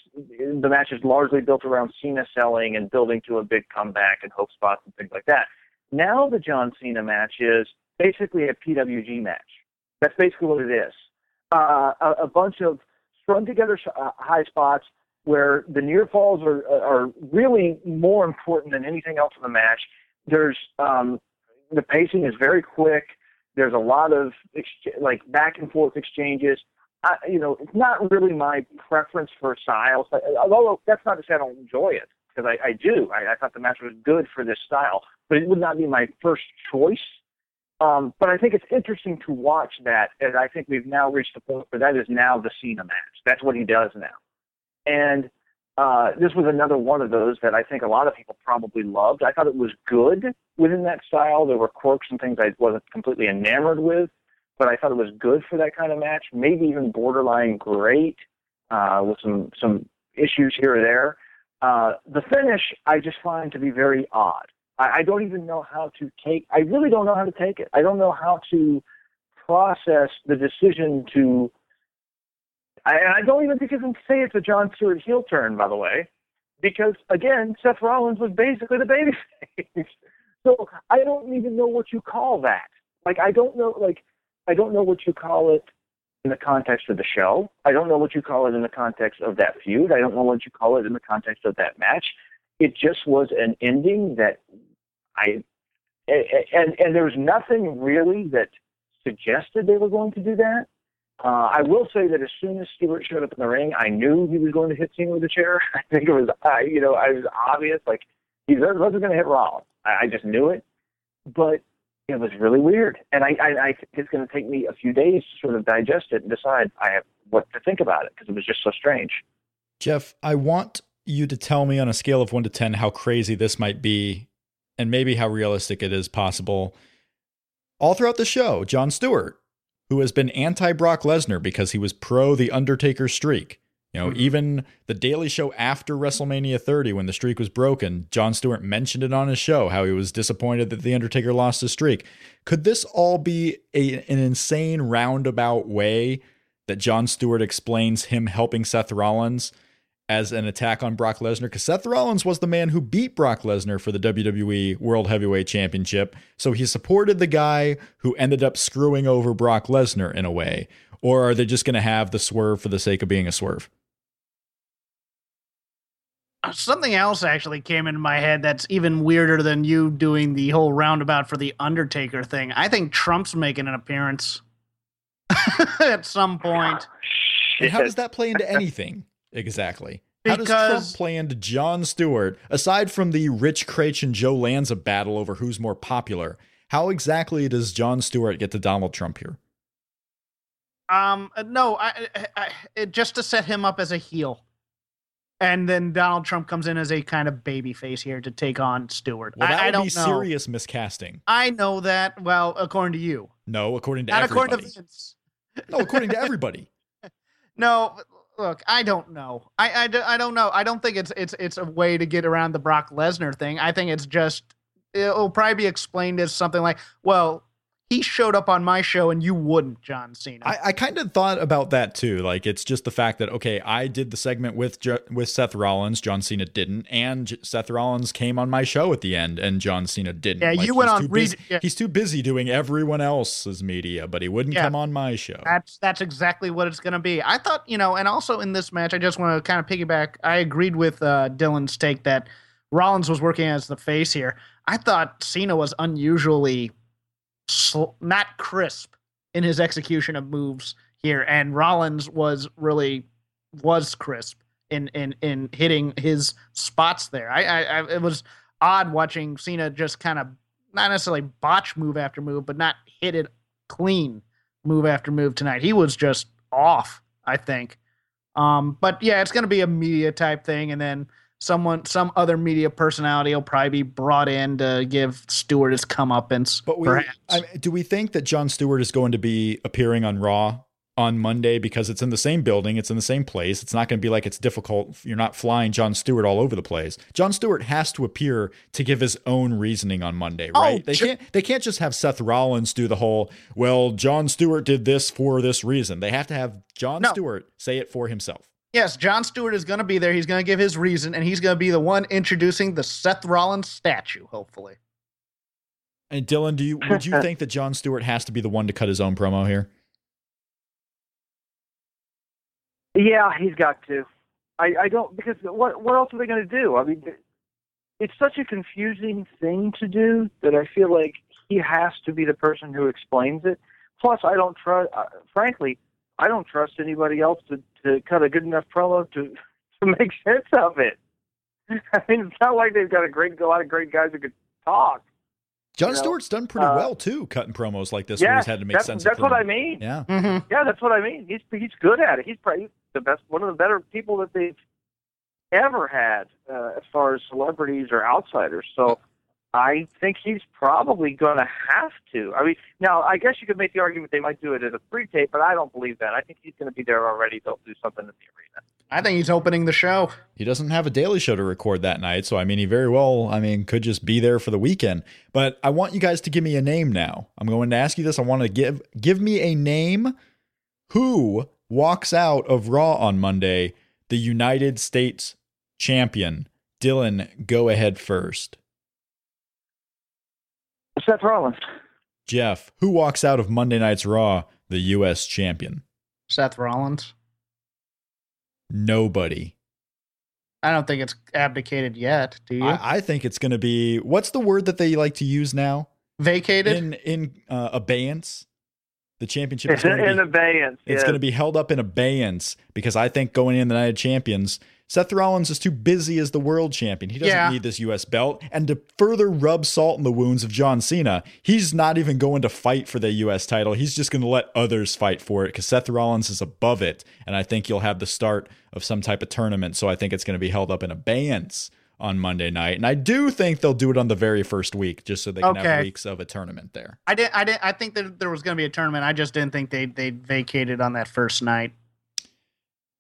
the match is largely built around Cena selling and building to a big comeback and hope spots and things like that. Now the John Cena match is basically a PWG match. That's basically what it is. Uh, a, a bunch of strung together uh, high spots where the near falls are are really more important than anything else in the match. There's um, the pacing is very quick. There's a lot of ex- like back and forth exchanges. I, you know, it's not really my preference for styles. Although that's not to say I don't enjoy it because I, I do. I, I thought the match was good for this style, but it would not be my first choice. Um, but I think it's interesting to watch that, and I think we've now reached the point where that is now the Cena match. That's what he does now. And uh, this was another one of those that I think a lot of people probably loved. I thought it was good within that style. There were quirks and things I wasn't completely enamored with, but I thought it was good for that kind of match. Maybe even borderline great uh, with some some issues here or there. Uh, the finish I just find to be very odd. I, I don't even know how to take. I really don't know how to take it. I don't know how to process the decision to I, and I don't even think you can say it's a Jon Stewart heel turn, by the way, because again, Seth Rollins was basically the babyface. so I don't even know what you call that. Like I don't know like I don't know what you call it in the context of the show. I don't know what you call it in the context of that feud. I don't know what you call it in the context of that match. It just was an ending that I and and there was nothing really that suggested they were going to do that. Uh, I will say that as soon as Stewart showed up in the ring, I knew he was going to hit Cena with a chair. I think it was, uh, you know, I was obvious. Like he wasn't going to hit Rollins. I, I just knew it. But it was really weird, and I, I, I it's going to take me a few days to sort of digest it and decide I have what to think about it because it was just so strange. Jeff, I want you to tell me on a scale of one to ten how crazy this might be, and maybe how realistic it is possible. All throughout the show, Jon Stewart, who has been anti Brock Lesnar because he was pro the Undertaker streak, you know, mm-hmm. even the Daily Show after WrestleMania 30, when the streak was broken, Jon Stewart mentioned it on his show how he was disappointed that The Undertaker lost his streak. Could this all be a, an insane roundabout way that Jon Stewart explains him helping Seth Rollins as an attack on Brock Lesnar? Because Seth Rollins was the man who beat Brock Lesnar for the WWE World Heavyweight Championship. So he supported the guy who ended up screwing over Brock Lesnar in a way. Or are they just going to have the swerve for the sake of being a swerve? Uh, something else actually came into my head that's even weirder than you doing the whole roundabout for the Undertaker thing. I think Trump's making an appearance at some point. And how does that play into anything exactly? How because, does Trump play into Jon Stewart, aside from the Rich Kraetsch and Joe Lanza battle over who's more popular? How exactly does Jon Stewart get to Donald Trump here? Um, no, I, I, I, just to set him up as a heel and then Donald Trump comes in as a kind of baby face here to take on Stewart. Well, that I, would I be know. serious miscasting. I know that. Well, according to you. No, according to Not everybody. according to Vince. no, according to everybody. no, look, I don't know. I, I, I don't know. I don't think it's it's it's a way to get around the Brock Lesnar thing. I think it's just it'll probably be explained as something like, well, he showed up on my show and you wouldn't, John Cena. I, I kind of thought about that too. Like it's just the fact that okay, I did the segment with with Seth Rollins, John Cena didn't, and Seth Rollins came on my show at the end, and John Cena didn't. Yeah, like, you went on. Busy, yeah. He's too busy doing everyone else's media, but he wouldn't yeah. come on my show. That's that's exactly what it's going to be. I thought you know, and also in this match, I just want to kind of piggyback. I agreed with uh, Dylan's take that Rollins was working as the face here. I thought Cena was unusually sl- not crisp in his execution of moves here, and Rollins was really was crisp in in in hitting his spots there. I, I, I it was odd watching Cena just kind of not necessarily botch move after move, but not hit it clean move after move tonight. He was just off, I think. Um, but yeah, it's going to be a media type thing, and then someone, some other media personality will probably be brought in to give Stewart his comeuppance. But we, I do we think that Jon Stewart is going to be appearing on Raw on Monday because it's in the same building, it's in the same place. It's not going to be like it's difficult. You're not flying Jon Stewart all over the place. Jon Stewart has to appear to give his own reasoning on Monday, oh, right? Oh, they can't they can't just have Seth Rollins do the whole, well, Jon Stewart did this for this reason. They have to have Jon no. Stewart say it for himself. Yes, Jon Stewart is going to be there. He's going to give his reason, and he's going to be the one introducing the Seth Rollins statue, hopefully. And Dylan, do you would you think that Jon Stewart has to be the one to cut his own promo here? Yeah, he's got to. I, I don't because what what else are they going to do? I mean, it's such a confusing thing to do that I feel like he has to be the person who explains it. Plus, I don't trust. Uh, frankly, I don't trust anybody else to, to cut a good enough promo to to make sense of it. I mean, it's not like they've got a great a lot of great guys who could talk. Jon you know? Stewart's done pretty uh, well too, cutting promos like this. Yeah, he's had to make that's, sense. That's what I mean. Yeah, mm-hmm. yeah, that's what I mean. He's he's good at it. He's probably the best, one of the better people that they've ever had uh, as far as celebrities or outsiders. So I think he's probably going to have to. I mean, now I guess you could make the argument they might do it as a free tape, but I don't believe that. I think he's going to be there already. They'll do something in the arena. I think he's opening the show. He doesn't have a daily show to record that night, so I mean, he very well, I mean, could just be there for the weekend. But I want you guys to give me a name now. I'm going to ask you this. I want to give give me a name. Who walks out of Raw on Monday, the United States champion? Dylan, go ahead first. Seth Rollins. Jeff, who walks out of Monday Night's Raw the U.S. champion? Seth Rollins. Nobody. I don't think it's abdicated yet. Do you? I, I think it's going to be what's the word that they like to use now? Vacated in in uh, abeyance. The championship is going to in be, abeyance. it's yeah. going to be held up in abeyance because I think going in the Night of Champions, Seth Rollins is too busy as the world champion. He doesn't Yeah. need this U.S. belt. And to further rub salt in the wounds of John Cena, he's not even going to fight for the U.S. title. He's just going to let others fight for it because Seth Rollins is above it. And I think you'll have the start of some type of tournament. So I think it's going to be held up in abeyance on Monday night. And I do think they'll do it on the very first week just so they can have weeks of a tournament there. I did. I did. I think that there was going to be a tournament. I just didn't think they they vacated on that first night.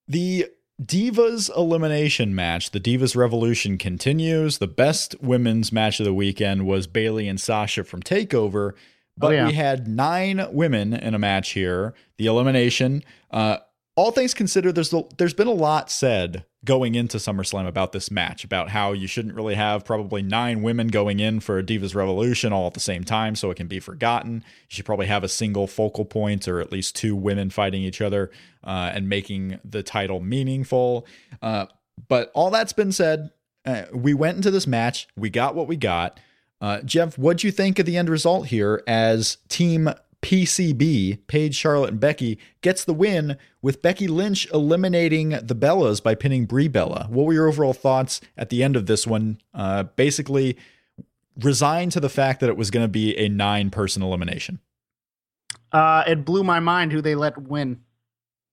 The Divas elimination match, the Divas Revolution continues. The best women's match of the weekend was Bayley and Sasha from Takeover, but Oh, yeah. we had nine women in a match here. The elimination, uh, all things considered, there's there's been a lot said going into SummerSlam about this match, about how you shouldn't really have probably nine women going in for a Divas Revolution all at the same time, so it can be forgotten. You should probably have a single focal point or at least two women fighting each other uh, and making the title meaningful. Uh, but all that's been said, uh, we went into this match, we got what we got. Uh, Jeff, what'd you think of the end result here as Team PCB, Paige, Charlotte, and Becky, gets the win with Becky Lynch eliminating the Bellas by pinning Brie Bella? What were your overall thoughts at the end of this one? Uh, basically, resigned to the fact that it was going to be a nine person elimination. Uh, it blew my mind who they let win.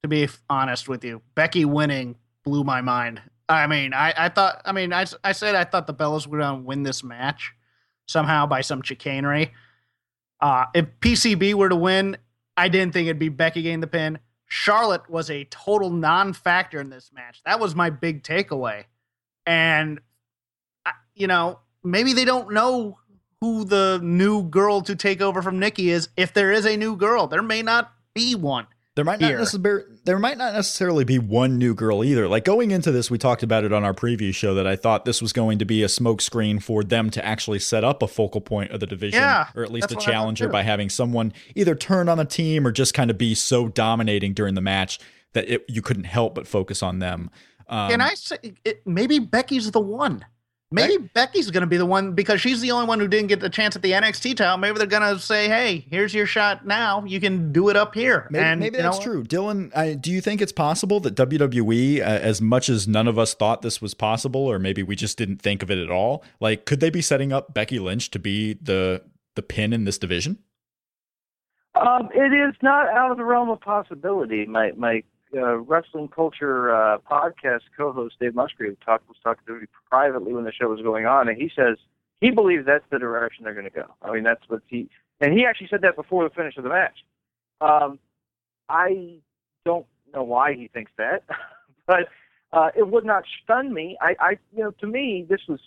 To be honest with you, Becky winning blew my mind. I mean, I, I thought. I mean, I, I said I thought the Bellas were going to win this match somehow by some chicanery. Uh, if PCB were to win, I didn't think it'd be Becky getting the pin. Charlotte was a total non-factor in this match. That was my big takeaway. And you know, maybe they don't know who the new girl to take over from Nikki is. If there is a new girl, there may not be one. There might not necessarily there might not necessarily be one new girl either. Like going into this, we talked about it on our preview show that I thought this was going to be a smokescreen for them to actually set up a focal point of the division, Yeah, or at least a what I thought challenger by having someone either turn on the team or just kind of be so dominating during the match that it, you couldn't help but focus on them. Um, Can I say it, maybe Becky's the one? Maybe Becky's going to be the one because she's the only one who didn't get the chance at the NXT title. Maybe they're going to say, "Hey, here's your shot now. You can do it up here." Maybe, and maybe you know that's true. Dylan, I, do you think it's possible that WWE, uh, as much as none of us thought this was possible, or maybe we just didn't think of it at all, like could they be setting up Becky Lynch to be the the pin in this division? Um, it is not out of the realm of possibility. My my uh, wrestling culture uh, podcast co-host Dave Musgrave talked was talking to me privately when the show was going on, and he says he believes that's the direction they're going to go. I mean, that's what he and he actually said that before the finish of the match. Um, I don't know why he thinks that, but uh, it would not stun me. I, I, you know, to me, this was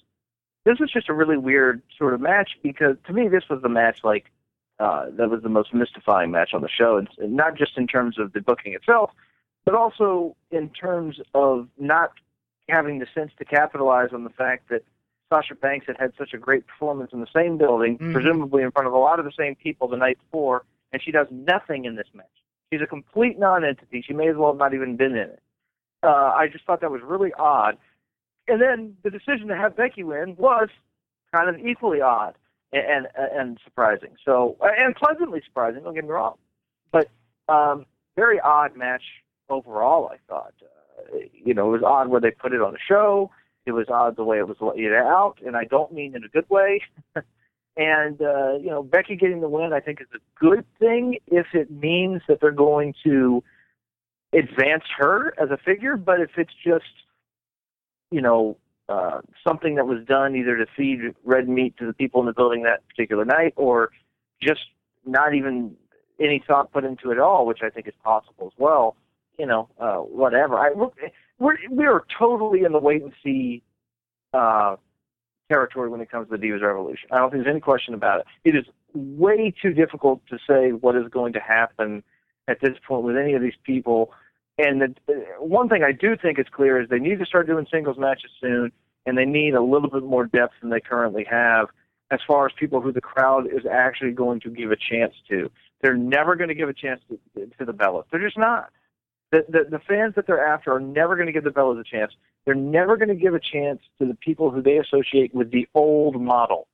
this was just a really weird sort of match because to me, this was the match like uh, that was the most mystifying match on the show, and, and not just in terms of the booking itself, but also in terms of not having the sense to capitalize on the fact that Sasha Banks had had such a great performance in the same building, Mhm. presumably in front of a lot of the same people the night before, and she does nothing in this match. She's a complete non-entity. She may as well have not even been in it. Uh, I just thought that was really odd. And then the decision to have Becky win was kind of equally odd and and, and surprising. So and pleasantly surprising. Don't get me wrong, but um, very odd match overall. I thought. Uh, you know, it was odd where they put it on the show. It was odd the way it was laid out, and I don't mean in a good way. and uh, you know, Becky getting the win, I think, is a good thing if it means that they're going to advance her as a figure. But if it's just, you know, uh, something that was done either to feed red meat to the people in the building that particular night, or just not even any thought put into it at all, which I think is possible as well. You know, uh, whatever. I we're, we're we're totally in the wait and see uh, territory when it comes to the Divas Revolution. I don't think there's any question about it. It is way too difficult to say what is going to happen at this point with any of these people. And the, uh, one thing I do think is clear is they need to start doing singles matches soon, and they need a little bit more depth than they currently have. as far as people who the crowd is actually going to give a chance to. They're never going to give a chance to, to the Bellas. They're just not. The, the, the fans that they're after are never going to give the Bellas a chance. They're never going to give a chance to the people who they associate with the old model.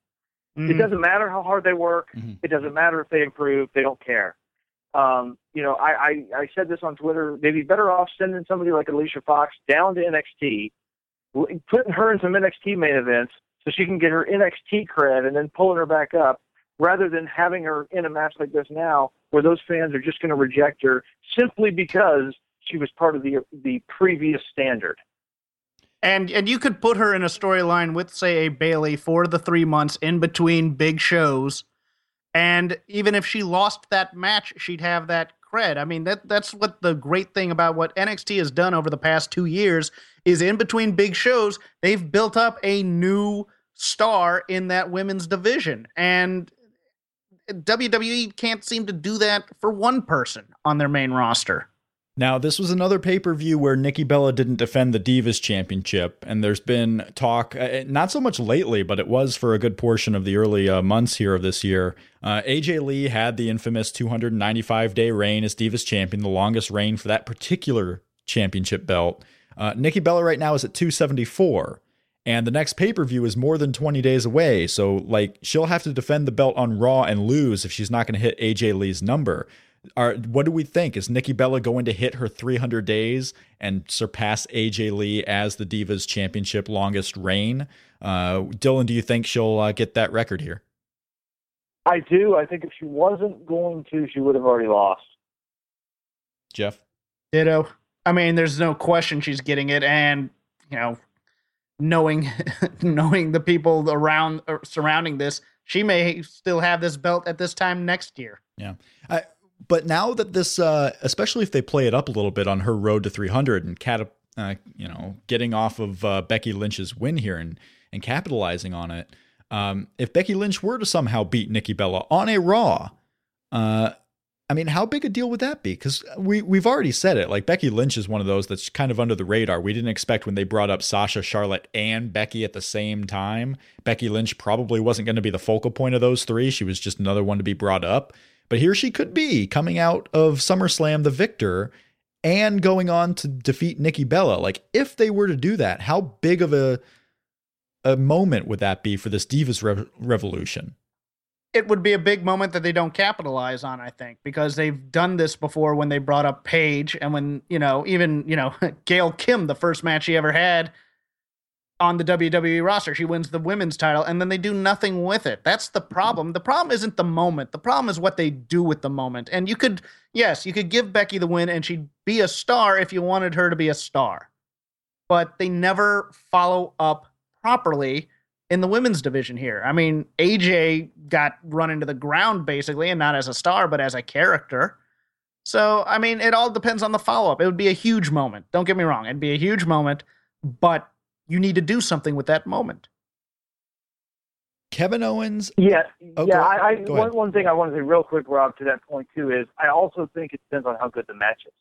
Mm-hmm. It doesn't matter how hard they work. Mm-hmm. It doesn't matter if they improve. They don't care. Um, you know, I, I, I said this on Twitter. They'd be better off sending somebody like Alicia Fox down to NXT, putting her in some NXT main events so she can get her NXT cred and then pulling her back up rather than having her in a match like this now where those fans are just going to reject her simply because she was part of the the previous standard. And and you could put her in a storyline with say a Bayley for the 3 months in between big shows and even if she lost that match she'd have that cred. I mean that that's what the great thing about what NXT has done over the past 2 years is in between big shows they've built up a new star in that women's division and WWE can't seem to do that for one person on their main roster. Now, this was another pay per view where Nikki Bella didn't defend the Divas Championship, and there's been talk, uh, not so much lately, but it was for a good portion of the early uh, months here of this year. Uh, AJ Lee had the infamous 295 day reign as Divas Champion, the longest reign for that particular championship belt. Uh, Nikki Bella right now is at 274 and the next pay per view is more than 20 days away. So, like, she'll have to defend the belt on Raw and lose if she's not going to hit AJ Lee's number. Are, what do we think? Is Nikki Bella going to hit her 300 days and surpass AJ Lee as the Divas Championship longest reign? Uh, Dylan, do you think she'll uh, get that record here? I do. I think if she wasn't going to, she would have already lost. Jeff? Ditto. I mean, there's no question she's getting it. And, you know, knowing knowing the people around uh, surrounding this, she may still have this belt at this time next year. Yeah. I, but now that this, uh, especially if they play it up a little bit on her road to 300 and cat, uh, you know, getting off of uh, Becky Lynch's win here and and capitalizing on it. Um, if Becky Lynch were to somehow beat Nikki Bella on a Raw, uh, I mean, how big a deal would that be? Because we we've already said it. Like Becky Lynch is one of those that's kind of under the radar. We didn't expect when they brought up Sasha, Charlotte, and Becky at the same time. Becky Lynch probably wasn't going to be the focal point of those three. She was just another one to be brought up. But here she could be coming out of SummerSlam the victor and going on to defeat Nikki Bella. Like if they were to do that, how big of a a moment would that be for this Divas Re- Revolution? It would be a big moment that they don't capitalize on, I think, because they've done this before when they brought up Paige and when, you know, even, you know, Gail Kim, the first match she ever had on the WWE roster, she wins the women's title and then they do nothing with it. That's the problem. The problem isn't the moment. The problem is what they do with the moment. And you could, yes, you could give Becky the win and she'd be a star if you wanted her to be a star. But they never follow up properly in the women's division here. I mean, AJ got run into the ground basically, and not as a star, but as a character. So, I mean, it all depends on the follow up. It would be a huge moment. Don't get me wrong. It'd be a huge moment, but you need to do something with that moment. Kevin Owens. Yeah, oh, yeah. I, I one, one thing I want to say real quick, Rob, to that point too is I also think it depends on how good the match is.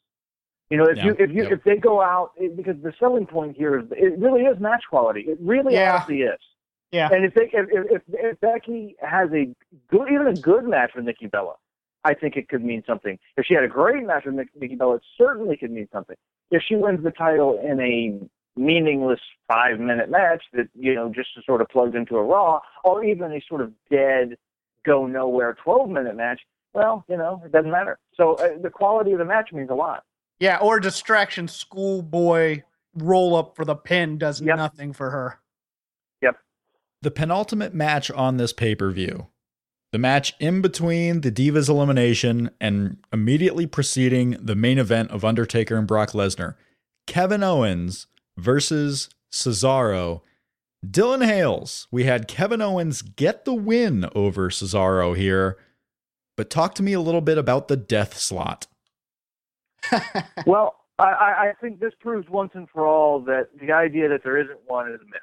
You know, if yeah, you if you yeah. if they go out because the selling point here is it really is match quality. It really yeah. honestly is. Yeah. And if, they, if, if if Becky has a good, even a good match with Nikki Bella, I think it could mean something. If she had a great match with Nikki Bella, it certainly could mean something. If she wins the title in a meaningless five minute match that you know just sort of plugged into a Raw, or even a sort of dead, go nowhere twelve minute match, well, you know, it doesn't matter. So uh, the quality of the match means a lot. Yeah, or distraction schoolboy roll up for the pin does yep. nothing for her the penultimate match on this pay per view, the match in between the Divas elimination and immediately preceding the main event of Undertaker and Brock Lesnar, Kevin Owens versus Cesaro. Dylan Hales, we had Kevin Owens get the win over Cesaro here, but talk to me a little bit about the death slot. well, I, I think this proves once and for all that the idea that there isn't one is a myth.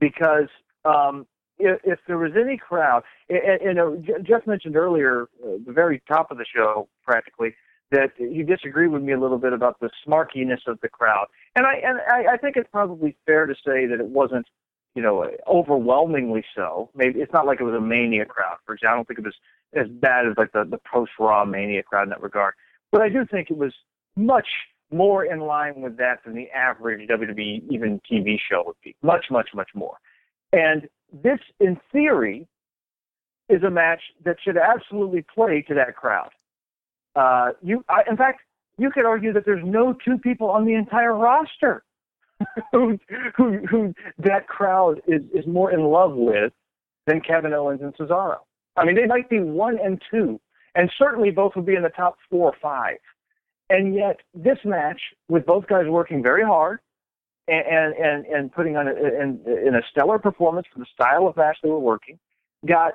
Because um, if, if, there was any crowd, and, and uh, Jeff mentioned earlier, uh, the very top of the show, practically, that he disagreed with me a little bit about the smarkiness of the crowd, and I and I, I think it's probably fair to say that it wasn't you know, overwhelmingly so. Maybe it's not like it was a mania crowd. For example, I don't think it was as bad as like the the post Raw mania crowd in that regard. But I do think it was much more in line with that than the average WWE even TV show would be. Much, much, much more. And this, in theory, is a match that should absolutely play to that crowd. Uh, you, I, in fact, you could argue that there's no two people on the entire roster who, who, who that crowd is, is more in love with than Kevin Owens and Cesaro. I mean, they might be one and two, and certainly both would be in the top four or five. And yet, this match, with both guys working very hard and and and putting on a, in, in a stellar performance for the style of match they were working, got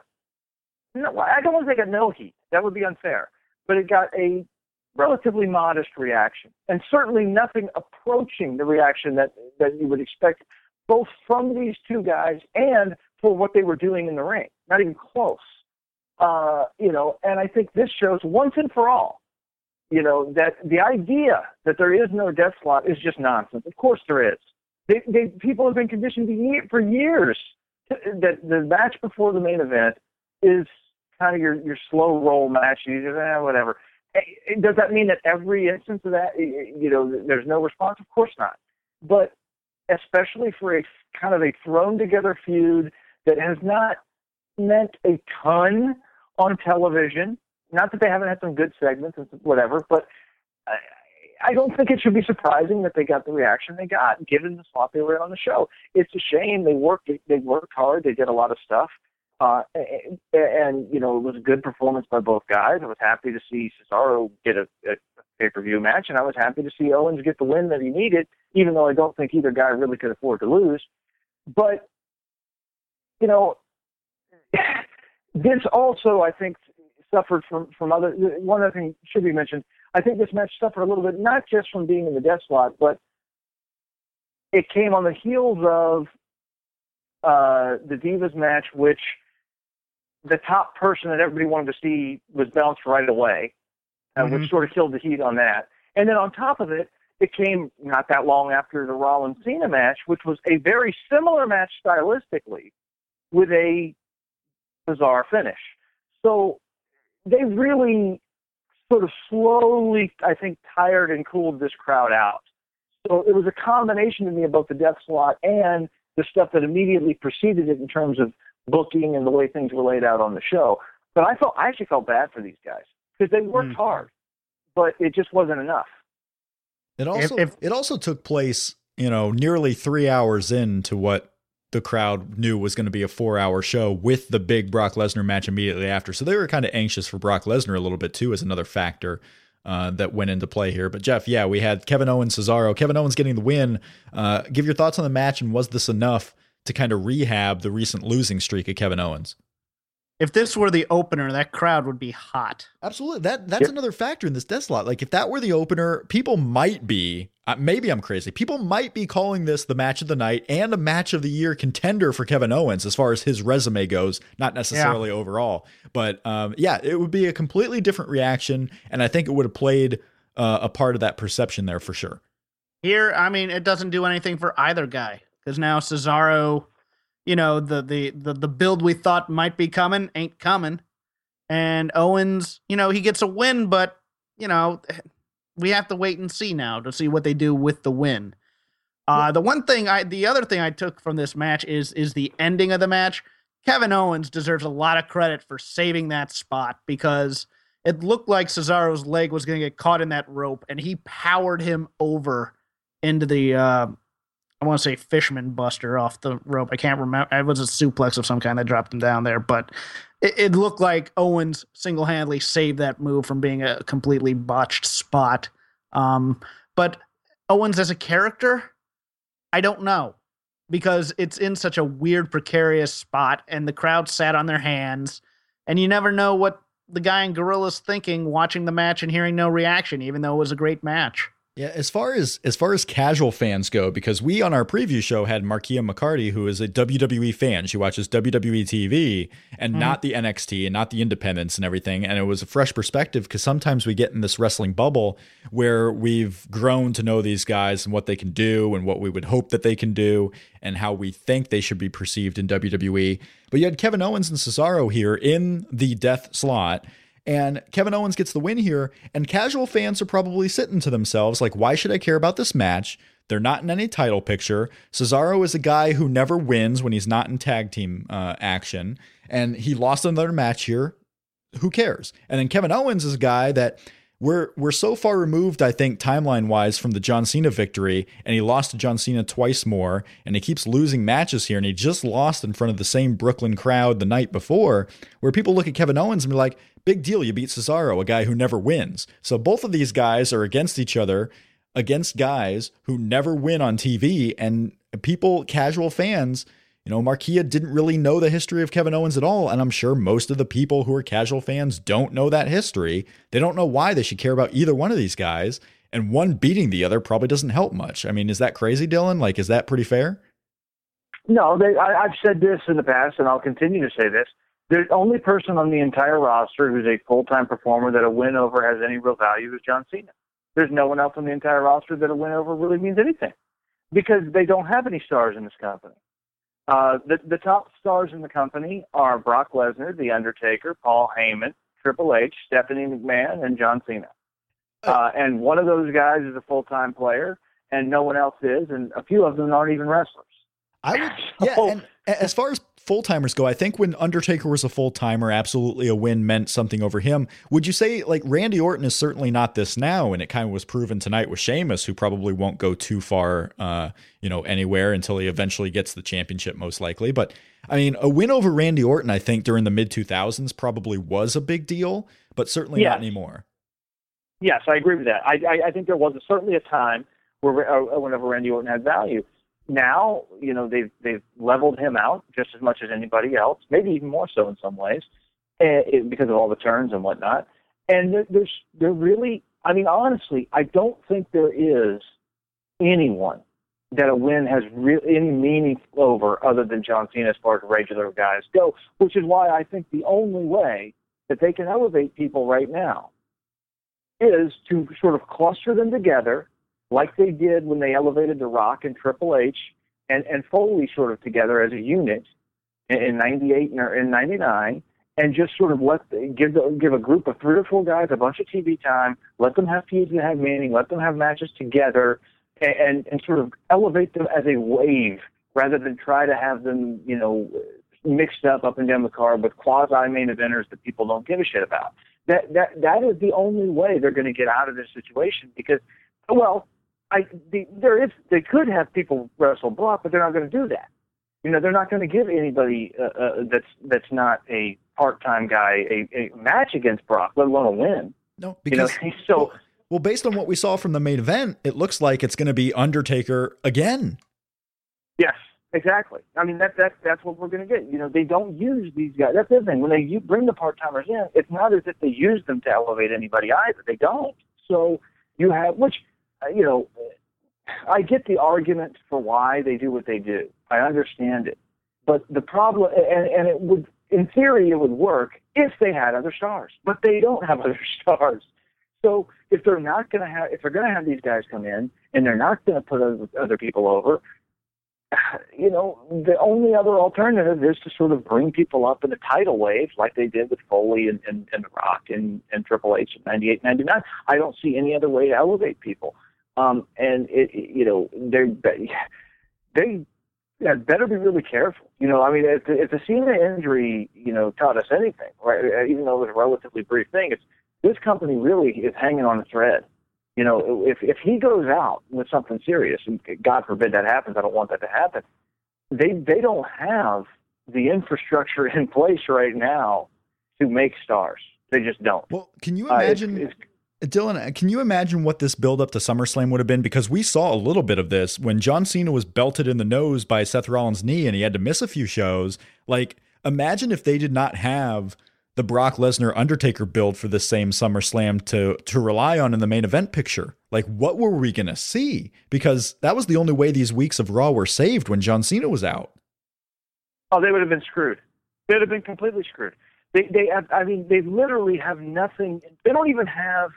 no, I don't want to say got no heat. That would be unfair, but it got a relatively modest reaction, and certainly nothing approaching the reaction that that you would expect, both from these two guys and for what they were doing in the ring. Not even close. Uh, you know, and I think this shows once and for all, you know, that the idea that there is no death slot is just nonsense. Of course there is. They, they, people have been conditioned to for years that the match before the main event is kind of your, your slow roll match. You just, eh, whatever. Eh, does that mean that every instance of that, you know, there's no response? Of course not. But especially for a kind of a thrown together feud that has not meant a ton on television. Not that they haven't had some good segments and whatever, but I, I don't think it should be surprising that they got the reaction they got, given the slot they were on the show. It's a shame they worked. They worked hard. They did a lot of stuff, uh, and, and you know it was a good performance by both guys. I was happy to see Cesaro get a, a pay per view match, and I was happy to see Owens get the win that he needed, even though I don't think either guy really could afford to lose. But you know, this also, I think, suffered from from other. One other thing should be mentioned. I think this match suffered a little bit, not just from being in the death slot, but it came on the heels of uh, the Divas match, which the top person that everybody wanted to see was bounced right away, uh, mm-hmm. which sort of killed the heat on that. And then on top of it, it came not that long after the Rollins Cena match, which was a very similar match stylistically, with a bizarre finish. So they really sort of slowly, I think, tired and cooled this crowd out. So it was a combination to me of both the death slot and the stuff that immediately preceded it in terms of booking and the way things were laid out on the show. But I felt I actually felt bad for these guys because they worked mm. hard, but it just wasn't enough. It also if, if, it also took place, you know, nearly three hours into what the crowd knew was going to be a four hour show with the big Brock Lesnar match immediately after. So they were kind of anxious for Brock Lesnar a little bit too, as another factor. Uh, that went into play here. But Jeff, yeah, we had Kevin Owens, Cesaro. Kevin Owens getting the win. Uh, give your thoughts on the match, and was this enough to kind of rehab the recent losing streak of Kevin Owens? If this were the opener, that crowd would be hot. Absolutely. That that's yep. another factor in this death slot. Like if that were the opener, people might be uh, maybe I'm crazy. People might be calling this the match of the night and a match of the year contender for Kevin Owens as far as his resume goes, not necessarily yeah. overall. But um, yeah, it would be a completely different reaction, and I think it would have played uh, a part of that perception there for sure. Here, I mean, it doesn't do anything for either guy because now Cesaro you know the, the the the build we thought might be coming ain't coming. And owens you know he gets a win but you know we have to wait and see now to see what they do with the win. Uh, the one thing i the other thing i took from this match is is the ending of the match. Kevin owens deserves a lot of credit for saving that spot because it looked like cesaro's leg was going to get caught in that rope and he powered him over into the uh, I want to say Fisherman Buster off the rope. I can't remember. It was a suplex of some kind that dropped him down there, but it, it looked like Owens single handedly saved that move from being a completely botched spot. Um, but Owens as a character, I don't know because it's in such a weird, precarious spot, and the crowd sat on their hands, and you never know what the guy in Gorilla's thinking watching the match and hearing no reaction, even though it was a great match. Yeah, as far as as far as casual fans go, because we on our preview show had Markia McCarty, who is a WWE fan. She watches WWE TV and mm-hmm. not the NXT and not the independents and everything. And it was a fresh perspective because sometimes we get in this wrestling bubble where we've grown to know these guys and what they can do and what we would hope that they can do and how we think they should be perceived in WWE. But you had Kevin Owens and Cesaro here in the death slot and Kevin Owens gets the win here. And casual fans are probably sitting to themselves, like, why should I care about this match? They're not in any title picture. Cesaro is a guy who never wins when he's not in tag team uh, action. And he lost another match here. Who cares? And then Kevin Owens is a guy that we're we're so far removed, I think, timeline wise, from the John Cena victory, and he lost to John Cena twice more, and he keeps losing matches here, and he just lost in front of the same Brooklyn crowd the night before, where people look at Kevin Owens and be like, big deal, you beat Cesaro, a guy who never wins. So both of these guys are against each other, against guys who never win on TV, and people, casual fans, you know, Markia didn't really know the history of Kevin Owens at all. And I'm sure most of the people who are casual fans don't know that history. They don't know why they should care about either one of these guys. And one beating the other probably doesn't help much. I mean, is that crazy, Dylan? Like, is that pretty fair? No, they, I, I've said this in the past, and I'll continue to say this. The only person on the entire roster who's a full time performer that a win over has any real value is John Cena. There's no one else on the entire roster that a win over really means anything because they don't have any stars in this company. Uh, the, the top stars in the company are Brock Lesnar, The Undertaker, Paul Heyman, Triple H, Stephanie McMahon, and John Cena. Oh. Uh, and one of those guys is a full time player, and no one else is, and a few of them aren't even wrestlers. I would, yeah. And as far as full timers go, I think when Undertaker was a full timer, absolutely a win meant something over him. Would you say like Randy Orton is certainly not this now, and it kind of was proven tonight with Sheamus, who probably won't go too far, uh, you know, anywhere until he eventually gets the championship, most likely. But I mean, a win over Randy Orton, I think during the mid two thousands probably was a big deal, but certainly not anymore. Yes, I agree with that. I, I, I think there was a, certainly a time where uh, whenever Randy Orton had value now, you know, they've they've leveled him out just as much as anybody else, maybe even more so in some ways, uh, because of all the turns and whatnot. And there's there really, I mean, honestly, I don't think there is anyone that a win has really any meaning over other than John Cena as far as regular guys go, which is why I think the only way that they can elevate people right now is to sort of cluster them together like they did when they elevated The Rock and Triple H and, and Foley sort of together as a unit in, in 98 and in 99 and just sort of let give the, give a group of three or four guys a bunch of TV time, let them have feuds that have meaning, let them have matches together, and, and, and sort of elevate them as a wave rather than try to have them, you know, mixed up up and down the card with quasi main eventers that people don't give a shit about. That that that is the only way they're going to get out of this situation because, well, I the, there is they could have people wrestle Brock, but they're not going to do that. You know, they're not going to give anybody uh, uh, that's that's not a part-time guy a, a match against Brock, let alone a win. No, because you know, so. Well, well, based on what we saw from the main event, it looks like it's going to be Undertaker again. Yes, exactly. I mean, that that that's what we're going to get. You know, they don't use these guys. That's the thing. When they you bring the part timers in, it's not as if they use them to elevate anybody either. They don't. So you have which Uh, you know, I get the argument for why they do what they do. I understand it. But the problem, and, and it would, in theory, it would work if they had other stars, but they don't have other stars. So if they're not going to have, if they're going to have these guys come in and they're not going to put other, other people over, you know, the only other alternative is to sort of bring people up in a tidal wave like they did with Foley and, and, and Rock and, and Triple H in 98, 99. I don't see any other way to elevate people. Um, and it, you know, they they yeah, better be really careful. You know, I mean, if, if the injury, you know, taught us anything, right? Even though it was a relatively brief thing, it's this company really is hanging on a thread. You know, if if he goes out with something serious, and God forbid that happens, I don't want that to happen. They they don't have the infrastructure in place right now to make stars. They just don't. Well, can you imagine? Uh, it's, it's, Dylan, uh, can you imagine what this build up to SummerSlam would have been? Because we saw a little bit of this when John Cena was belted in the nose by Seth Rollins' knee and he had to miss a few shows. Like, imagine if they did not have the Brock Lesnar Undertaker build for the same SummerSlam to to rely on in the main event picture. like what were we to see? Because that was the only way these weeks of Raw were saved when John Cena was out. Oh, they would have been screwed. They would have been completely screwed. They, they, have, I mean, they literally have nothing. They don't even have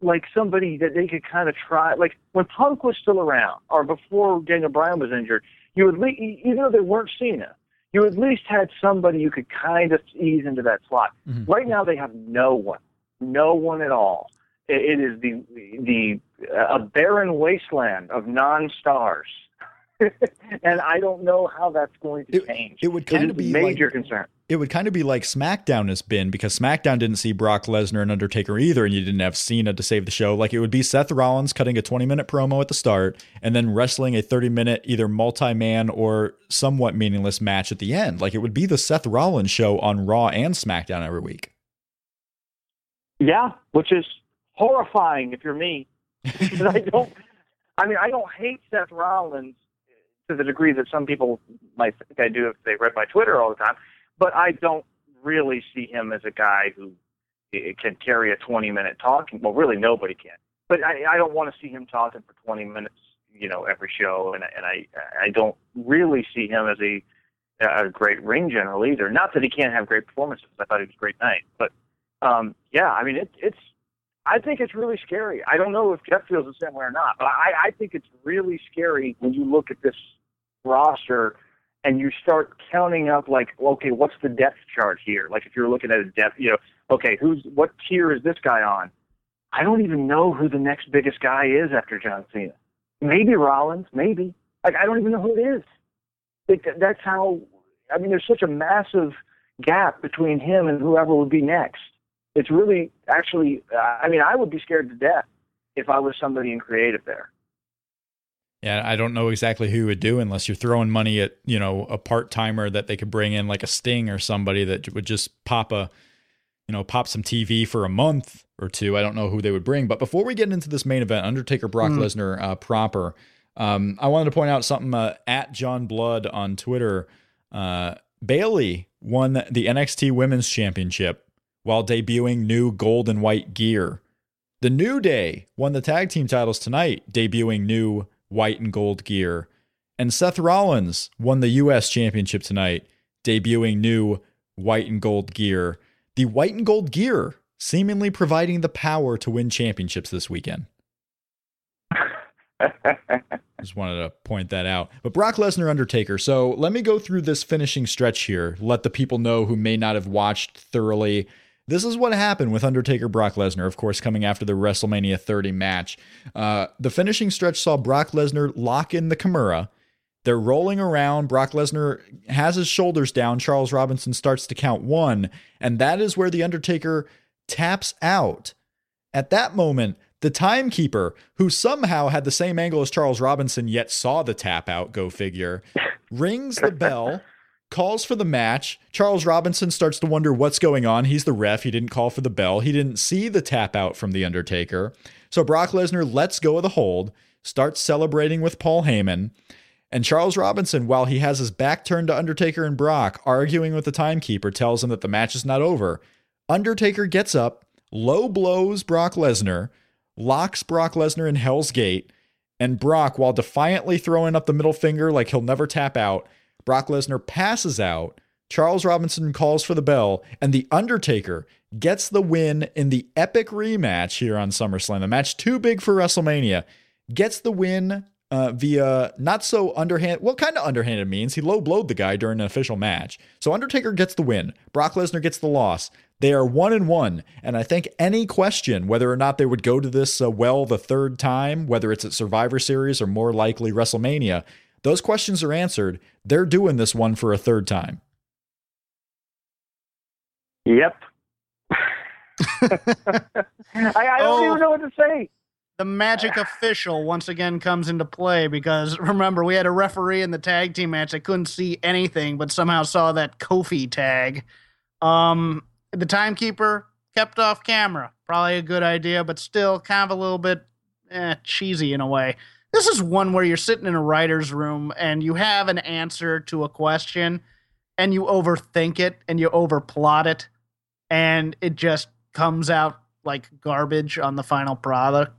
like somebody that they could kind of try. Like when Punk was still around, or before Daniel Bryan was injured, you would, le- even though they weren't Cena, you at least had somebody you could kind of ease into that slot. Mm-hmm. Right now, they have no one, no one at all. it, it is the the a barren wasteland of non-stars. and I don't know how that's going to it, change. It would kind it of be major like, concern. It would kind of be like SmackDown has been because SmackDown didn't see Brock Lesnar and Undertaker either, and you didn't have Cena to save the show. Like it would be Seth Rollins cutting a 20 minute promo at the start and then wrestling a 30 minute either multi man or somewhat meaningless match at the end. Like it would be the Seth Rollins show on Raw and SmackDown every week. Yeah, which is horrifying if you're me. I don't. I mean, I don't hate Seth Rollins to the degree that some people might think I do if they read my Twitter all the time. But I don't really see him as a guy who can carry a 20 minute talking. Well, really, nobody can. But I, I don't want to see him talking for 20 minutes, you know, every show. And, and I, I don't really see him as a, a great ring general either. Not that he can't have great performances. I thought he was a great night. But um, yeah, I mean, it, it's, I think it's really scary. I don't know if Jeff feels the same way or not, but I, I think it's really scary when you look at this roster and you start counting up like, okay, what's the depth chart here? Like if you're looking at a depth, you know, okay, who's what tier is this guy on? I don't even know who the next biggest guy is after John Cena. Maybe Rollins, maybe. Like I don't even know who it is. It, that's how. I mean, there's such a massive gap between him and whoever would be next. It's really, actually, I mean, I would be scared to death if I was somebody in creative there. Yeah, I don't know exactly who would do unless you're throwing money at, you know, a part timer that they could bring in like a Sting or somebody that would just pop a, you know, pop some TV for a month or two. I don't know who they would bring. But before we get into this main event, Undertaker Brock mm. Lesnar uh, proper, um, I wanted to point out something uh, at John Blood on Twitter. Uh, Bayley won the NXT Women's Championship while debuting new gold and white gear. The New Day won the tag team titles tonight, debuting new white and gold gear. And Seth Rollins won the U.S. Championship tonight, debuting new white and gold gear. The white and gold gear seemingly providing the power to win championships this weekend. Just wanted to point that out. But Brock Lesnar Undertaker. So let me go through this finishing stretch here. Let the people know who may not have watched thoroughly this is what happened with Undertaker Brock Lesnar, of course, coming after the WrestleMania 30 match. Uh, the finishing stretch saw Brock Lesnar lock in the Kimura. They're rolling around. Brock Lesnar has his shoulders down. Charles Robinson starts to count one, and that is where The Undertaker taps out. At that moment, the timekeeper, who somehow had the same angle as Charles Robinson yet saw the tap out, go figure, rings the bell calls for the match. Charles Robinson starts to wonder what's going on. He's the ref. He didn't call for the bell. He didn't see the tap out from The Undertaker. So Brock Lesnar lets go of the hold, starts celebrating with Paul Heyman. And Charles Robinson, while he has his back turned to Undertaker and Brock, arguing with the timekeeper, tells him that the match is not over. Undertaker gets up, low blows Brock Lesnar, locks Brock Lesnar in Hell's Gate, and Brock, while defiantly throwing up the middle finger like he'll never tap out, Brock Lesnar passes out. Charles Robinson calls for the bell, and The Undertaker gets the win in the epic rematch here on SummerSlam. The match too big for WrestleMania gets the win uh, via not so underhand. What kind of underhanded means he low blowed the guy during an official match. So Undertaker gets the win. Brock Lesnar gets the loss. They are one and one, and I think any question whether or not they would go to this uh, well the third time, whether it's at Survivor Series or more likely WrestleMania, those questions are answered. They're doing this one for a third time. Yep. I, I, don't oh, even know what to say. The magic official once again comes into play because remember, we had a referee in the tag team match that couldn't see anything, but somehow saw that Kofi tag. Um, the timekeeper kept off camera. Probably a good idea, but still kind of a little bit eh, cheesy in a way. This is one where you're sitting in a writer's room and you have an answer to a question and you overthink it and you overplot it and it just comes out like garbage on the final product.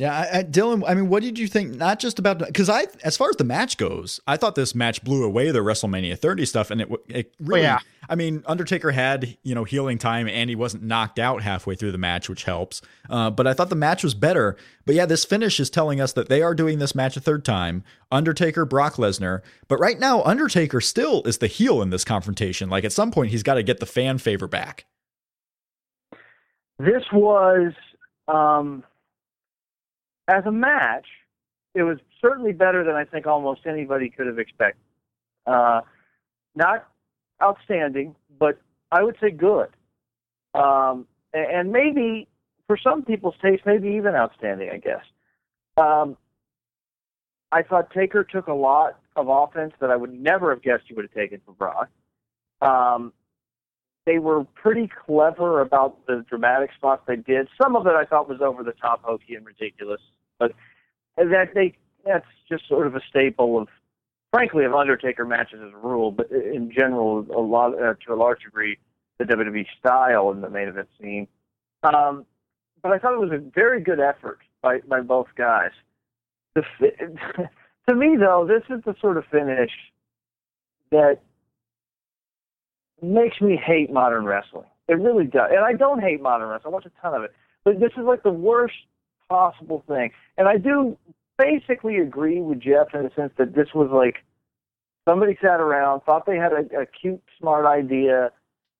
Yeah, I, I, Dylan. I mean, what did you think? Not just about because I, as far as the match goes, I thought this match blew away the WrestleMania 30 stuff, and it, it really. Oh, yeah. I mean, Undertaker had you know healing time, and he wasn't knocked out halfway through the match, which helps. Uh, but I thought the match was better. But yeah, this finish is telling us that they are doing this match a third time. Undertaker, Brock Lesnar. But right now, Undertaker still is the heel in this confrontation. Like at some point, he's got to get the fan favor back. This was. Um as a match, it was certainly better than I think almost anybody could have expected. Uh, not outstanding, but I would say good. Um, and maybe for some people's taste, maybe even outstanding, I guess. Um, I thought Taker took a lot of offense that I would never have guessed he would have taken from Brock. Um, they were pretty clever about the dramatic spots they did. Some of it I thought was over the top, hokey, and ridiculous. But that they that's just sort of a staple of, frankly, of Undertaker matches as a rule. But in general, a lot uh, to a large degree, the WWE style in the main event scene. Um, but I thought it was a very good effort by by both guys. The to me, though, this is the sort of finish that makes me hate modern wrestling. It really does. And I don't hate modern wrestling. I watch a ton of it. But this is like the worst possible thing. And I do basically agree with Jeff in the sense that this was like somebody sat around, thought they had a, a cute, smart idea,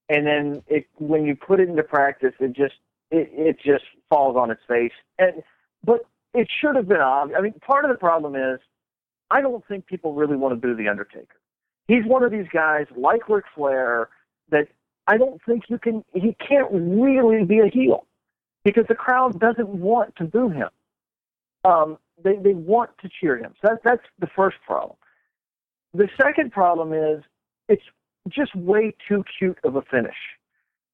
and then it when you put it into practice, it just it, it just falls on its face. And but it should have been obvious. I mean, part of the problem is I don't think people really want to boo the Undertaker. He's one of these guys like Ric Flair that I don't think you can. He can't really be a heel because the crowd doesn't want to boo him. Um, they they want to cheer him. So that, that's the first problem. The second problem is it's just way too cute of a finish.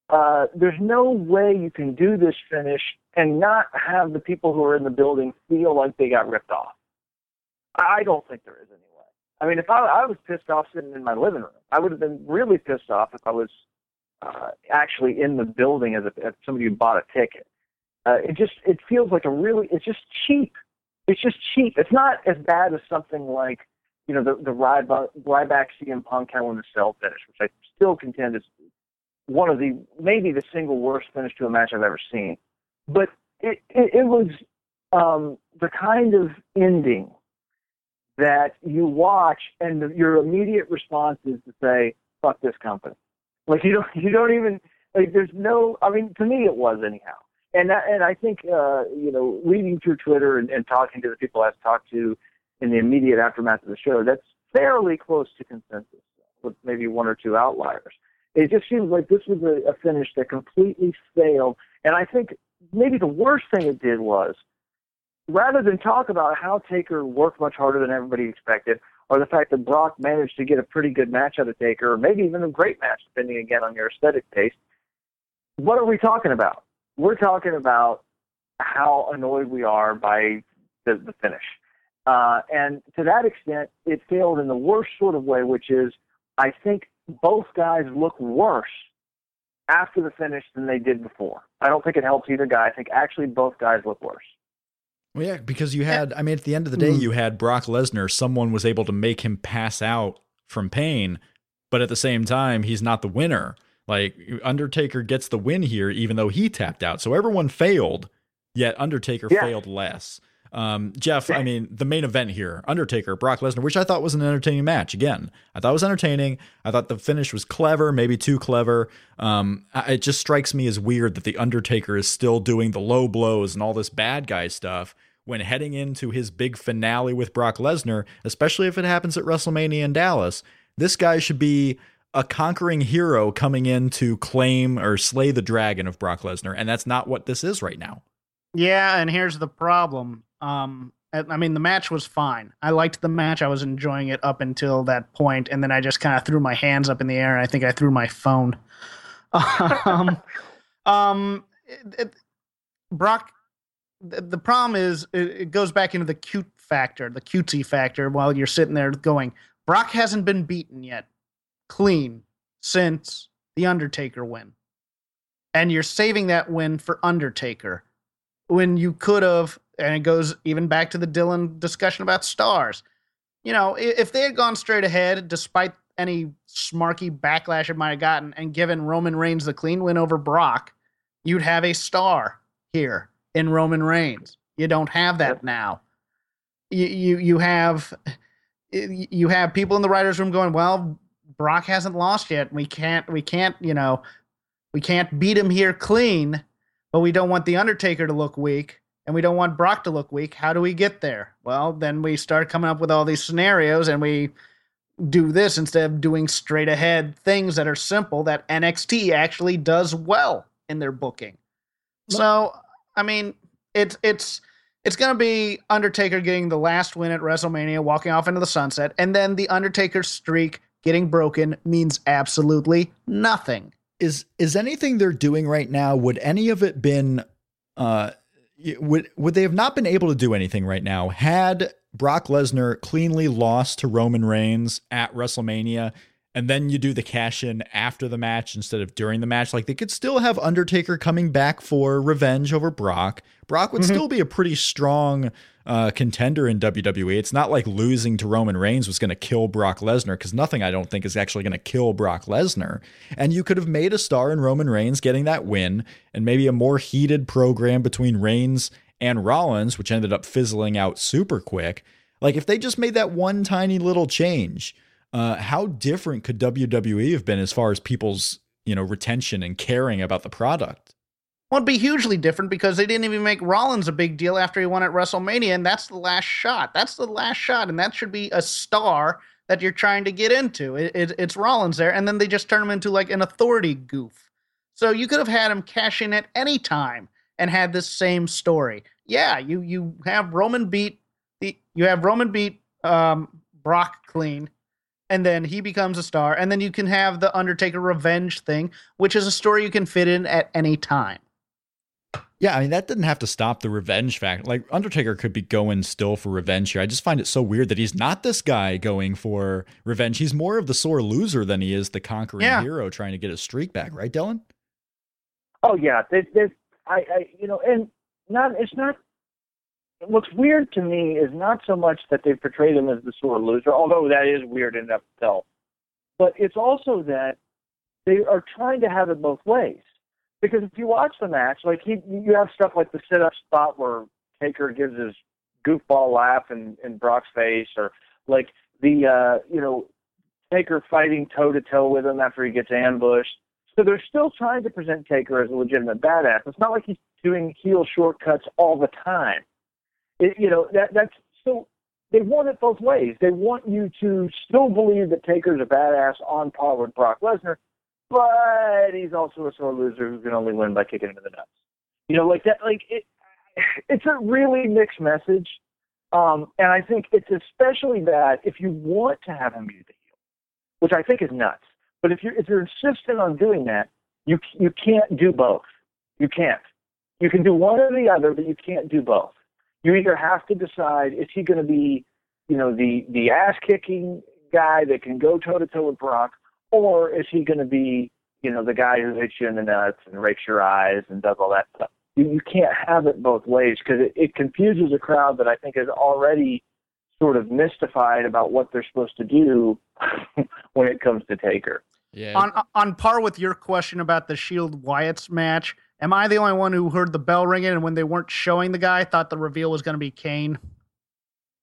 Uh, there's no way you can do this finish and not have the people who are in the building feel like they got ripped off. I don't think there is any way. I mean, if I, I was pissed off sitting in my living room, I would have been really pissed off if I was uh, actually in the building as, a, as somebody who bought a ticket. Uh, it just it feels like a really it's just cheap. It's just cheap. It's not as bad as something like you know the the Ryback, Ryback CM Punk Hell in the Cell finish, which I still contend is one of the maybe the single worst finish to a match I've ever seen. But it it, it was um, the kind of ending that you watch and the, your immediate response is to say fuck this company. Like you don't you don't even like there's no I mean to me it was anyhow and and I think uh, you know, reading through Twitter and, and talking to the people I've talked to in the immediate aftermath of the show, that's fairly close to consensus, with maybe one or two outliers. It just seems like this was a, a finish that completely failed, and I think maybe the worst thing it did was rather than talk about how Taker worked much harder than everybody expected, or the fact that Brock managed to get a pretty good match out of Taker, or maybe even a great match, depending again on your aesthetic taste, what are we talking about? We're talking about how annoyed we are by the, the finish. Uh, and to that extent, it failed in the worst sort of way, which is I think both guys look worse after the finish than they did before. I don't think it helps either guy. I think actually both guys look worse. Well, yeah, because you had, I mean, at the end of the day, mm. you had Brock Lesnar. Someone was able to make him pass out from pain, but at the same time, he's not the winner. Like Undertaker gets the win here, even though he tapped out. So everyone failed, yet Undertaker yeah. failed less. Um, Jeff, I mean, the main event here, Undertaker, Brock Lesnar, which I thought was an entertaining match. Again, I thought it was entertaining. I thought the finish was clever, maybe too clever. Um, it just strikes me as weird that the Undertaker is still doing the low blows and all this bad guy stuff when heading into his big finale with Brock Lesnar, especially if it happens at WrestleMania in Dallas. This guy should be a conquering hero coming in to claim or slay the dragon of Brock Lesnar, and that's not what this is right now. Yeah, and here's the problem. Um, I mean, the match was fine. I liked the match. I was enjoying it up until that point, and then I just kind of threw my hands up in the air. And I think I threw my phone. um, um, it, it, Brock. The, the problem is, it, it goes back into the cute factor, the cutesy factor. While you're sitting there going, Brock hasn't been beaten yet clean since the Undertaker win. And you're saving that win for Undertaker when you could have and it goes even back to the Dylan discussion about stars. You know, if they had gone straight ahead, despite any smarky backlash it might have gotten, and given Roman Reigns the clean win over Brock, you'd have a star here in Roman Reigns. You don't have that now. You you you have you have people in the writers' room going, well, Brock hasn't lost yet. We can't we can't you know we can't beat him here clean, but we don't want the Undertaker to look weak and we don't want Brock to look weak. How do we get there? Well, then we start coming up with all these scenarios and we do this instead of doing straight ahead things that are simple that NXT actually does well in their booking. So, I mean, it's it's it's going to be Undertaker getting the last win at WrestleMania, walking off into the sunset, and then the Undertaker streak getting broken means absolutely nothing. Is is anything they're doing right now? Would any of it been uh would would they have not been able to do anything right now had Brock Lesnar cleanly lost to Roman Reigns at WrestleMania and then you do the cash in after the match instead of during the match. Like they could still have Undertaker coming back for revenge over Brock. Brock would mm-hmm. still be a pretty strong uh, contender in WWE. It's not like losing to Roman Reigns was going to kill Brock Lesnar because nothing I don't think is actually going to kill Brock Lesnar. And you could have made a star in Roman Reigns getting that win and maybe a more heated program between Reigns and Rollins, which ended up fizzling out super quick. Like if they just made that one tiny little change uh, how different could WWE have been as far as people's you know retention and caring about the product? Well, it'd be hugely different because they didn't even make Rollins a big deal after he won at WrestleMania, and that's the last shot. That's the last shot, and that should be a star that you're trying to get into. It, it, it's Rollins there, and then they just turn him into like an authority goof. So you could have had him cash in at any time and had this same story. Yeah, you you have Roman beat the you have Roman beat um, Brock clean and then he becomes a star and then you can have the undertaker revenge thing which is a story you can fit in at any time. Yeah i mean that didn't have to stop the revenge fact like undertaker could be going still for revenge here. I just find it so weird that he's not this guy going for revenge. He's more of the sore loser than he is the conquering yeah. hero trying to get his streak back. Right dylan? Oh yeah. There's, there's I, I you know and not it's not what's weird to me is not so much that they portrayed him as the sore loser, although that is weird of itself, but it's also that they are trying to have it both ways. Because if you watch the match, like he, you have stuff like the sit-up spot where Taker gives his goofball laugh in, in Brock's face, or like the uh, you know Taker fighting toe to toe with him after he gets ambushed. So they're still trying to present Taker as a legitimate badass. It's not like he's doing heel shortcuts all the time. It, you know that that's so they want it both ways. They want you to still believe that Taker's a badass on par with Brock Lesnar, but he's also a sore loser who can only win by kicking him in the nuts. You know, like that. Like it, it's a really mixed message, um, and I think it's especially bad if you want to have him be the heel, which I think is nuts. But if you're if you're insistent on doing that, you you can't do both. You can't. You can do one or the other, but you can't do both you either have to decide is he going to be, you know, the the ass kicking guy that can go toe to toe with Brock, or is he going to be, you know, the guy who hits you in the nuts and rakes your eyes and does all that stuff? You, you can't have it both ways because it, it confuses a crowd that I think is already sort of mystified about what they're supposed to do when it comes to Taker. Yeah. On on par with your question about the Shield Wyatt's match, Am I the only one who heard the bell ringing and when they weren't showing the guy, thought the reveal was going to be Kane?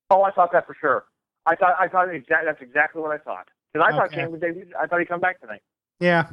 Oh, I thought that for sure. I thought I thought exactly that's exactly what I thought because I okay. thought Kane would. I thought he'd come back tonight. Yeah.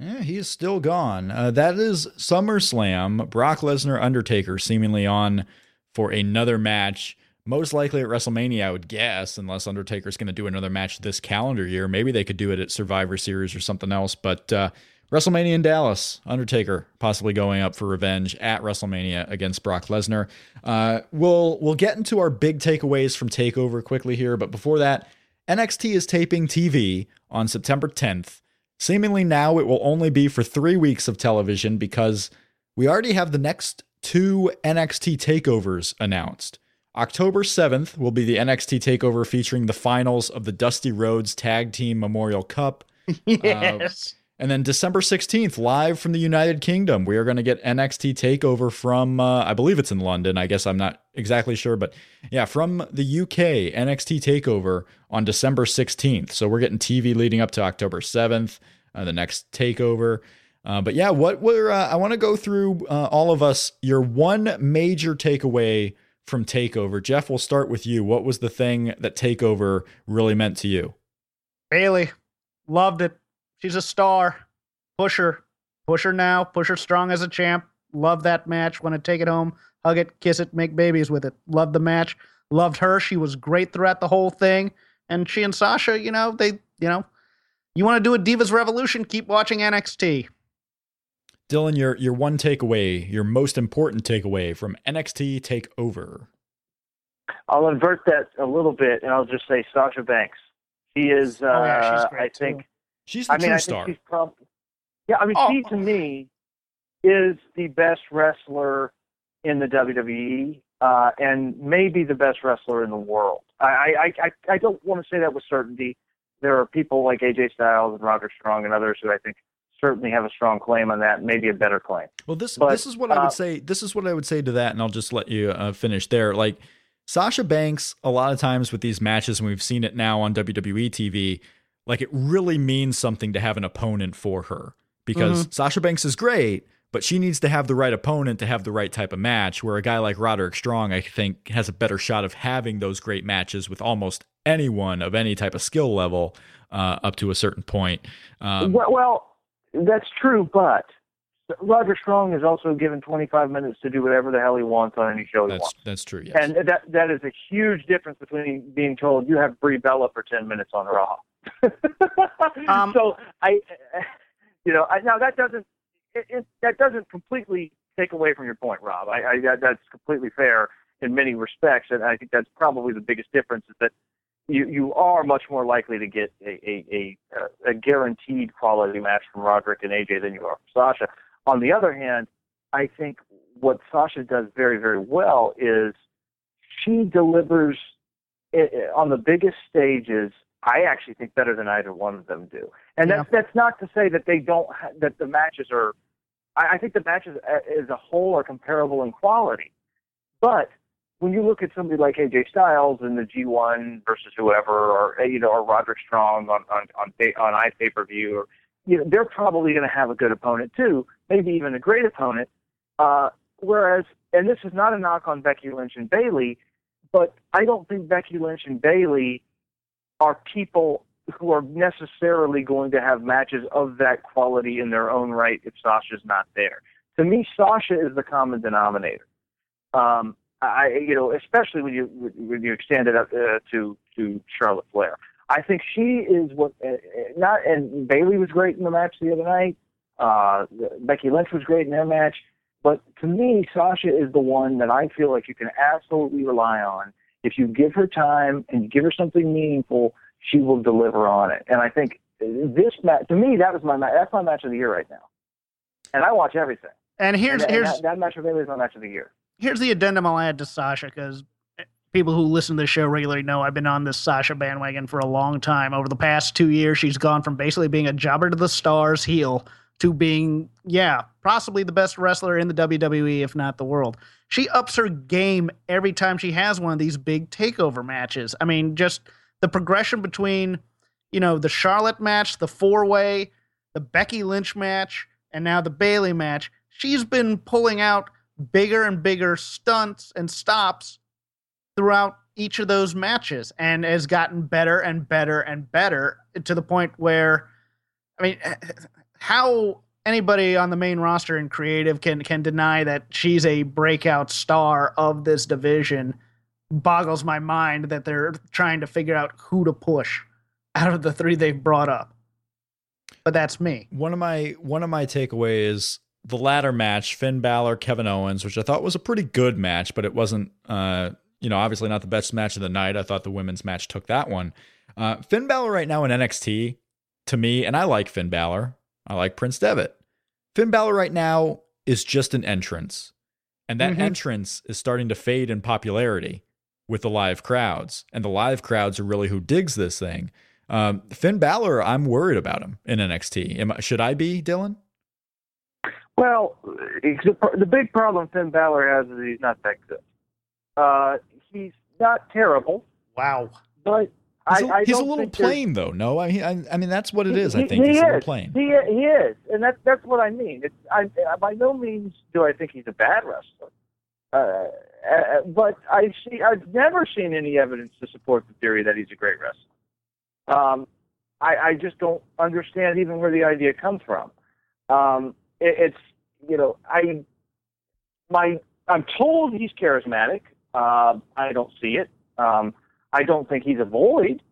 Yeah, he is still gone. Uh, that is SummerSlam. Brock Lesnar, Undertaker, seemingly on for another match. Most likely at WrestleMania, I would guess, unless Undertaker's going to do another match this calendar year. Maybe they could do it at Survivor Series or something else. But uh, WrestleMania in Dallas, Undertaker possibly going up for revenge at WrestleMania against Brock Lesnar. Uh, we'll we'll get into our big takeaways from Takeover quickly here, but before that, NXT is taping TV on September 10th. Seemingly now it will only be for three weeks of television because we already have the next two NXT takeovers announced. October 7th will be the NXT takeover featuring the finals of the Dusty Rhodes Tag Team Memorial Cup. yes. Uh, and then December 16th, live from the United Kingdom, we are going to get NXT TakeOver from, uh, I believe it's in London. I guess I'm not exactly sure, but yeah, from the UK NXT Takeover on December 16th. So we're getting TV leading up to October 7th, uh, the next Takeover. Uh, but yeah, what we're uh, I want to go through uh, all of us your one major takeaway from Takeover. Jeff, we'll start with you. What was the thing that Takeover really meant to you? Bayley, loved it. She's a star. Push her, push her now. Push her strong as a champ. Love that match. Want to take it home, hug it, kiss it, make babies with it. Loved the match. Loved her. She was great throughout the whole thing. And she and Sasha, you know, they, you know, you want to do a Divas Revolution? Keep watching NXT. Dylan, your your one takeaway, your most important takeaway from NXT Takeover. I'll invert that a little bit, and I'll just say Sasha Banks. She is. Uh, Oh, yeah, she's great, I think. too. She's the I mean, true I star. think she's probably. Yeah, I mean, Oh. she to me is the best wrestler in the WWE, uh, and maybe the best wrestler in the world. I, I, I, I don't want to say that with certainty. There are people like AJ Styles and Roderick Strong and others who I think certainly have a strong claim on that, maybe a better claim. Well, this But, this is what I uh, would say. This is what I would say to that, and I'll just let you uh, finish there. Like Sasha Banks, a lot of times with these matches, and we've seen it now on WWE TV. Like it really means something to have an opponent for her because Sasha Banks is great, but she needs to have the right opponent to have the right type of match. Where a guy like Roderick Strong, I think, has a better shot of having those great matches with almost anyone of any type of skill level uh, up to a certain point. Um, well, well, that's true, but Roderick Strong is also given 25 minutes to do whatever the hell he wants on any show he that's wants. that's true. Yes. And that that is a huge difference between being told you have Brie Bella for 10 minutes on Raw. Um, so I, you know, I, now that doesn't it, it, that doesn't completely take away from your point, Rob. I, I that, that's completely fair in many respects, and I think that's probably the biggest difference is that you you are much more likely to get a a, a, a guaranteed quality match from Roderick and AJ than you are from Sasha. On the other hand, I think what Sasha does very very well is she delivers i i- on the biggest stages. I actually think better than either one of them do, and that's that's not to say that they don't ha- that the matches are. I, I think the matches a- as a whole are comparable in quality, but when you look at somebody like AJ Styles in the G1 versus whoever, or uh, you know, or Roderick Strong on on on, on on iPay per view, or you know, they're probably going to have a good opponent too, maybe even a great opponent. Uh, whereas, and this is not a knock on Becky Lynch and Bayley, but I don't think Becky Lynch and Bayley are people who are necessarily going to have matches of that quality in their own right if Sasha's not there. To me, Sasha is the common denominator. Um, I, you know, especially when you when you extend it up uh, to to Charlotte Flair. I think she is what uh, uh, not and Bayley was great in the match the other night. Uh, Becky Lynch was great in their match, but to me, Sasha is the one that I feel like you can absolutely rely on. If you give her time and you give her something meaningful, she will deliver on it. And I think this match, to me, that was my. That's my match of the year right now. And I watch everything. And here's and, here's and that, that match with Bayley is my match of the year. here's the addendum I'll add to Sasha because people who listen to the show regularly know I've been on this Sasha bandwagon for a long time. Over the past two years, she's gone from basically being a jobber to the stars heel to being, yeah, possibly the best wrestler in the WWE, if not the world. She ups her game every time she has one of these big takeover matches. I mean, just the progression between, you know, the Charlotte match, the four way, the Becky Lynch match, and now the Bayley match. She's been pulling out bigger and bigger stunts and stops throughout each of those matches and has gotten better and better and better to the point where I mean how anybody on the main roster in creative can can deny that she's a breakout star of this division boggles my mind that they're trying to figure out who to push out of the three they've brought up. But that's me. one of my one of my takeaways the latter match Finn Balor Kevin Owens which I thought was a pretty good match but it wasn't uh you know obviously not the best match of the night I thought the women's match took that one uh Finn Balor right now in NXT to me and I like Finn Balor I like Prince Devitt Finn Balor right now is just an entrance and that Mhm. entrance is starting to fade in popularity with the live crowds and the live crowds are really who digs this thing um, Finn Balor, I'm worried about him in NXT. Am I, should I be, Dylan? Well, the, the big problem Finn Balor has is he's not that good. Uh, he's not terrible, Wow. but He's I, a, I he's a little plain though. No, I mean, I, I mean that's what it He- is. I think he he's a little plain. He he is, and that's that's what I mean. It's I by no means do I think he's a bad wrestler, uh, uh, but I see I've never seen any evidence to support the theory that he's a great wrestler. Um, I, I just don't understand even where the idea comes from. Um, it, it's you know I my I'm told he's charismatic. Uh, I don't see it. Um, I don't think he's a void.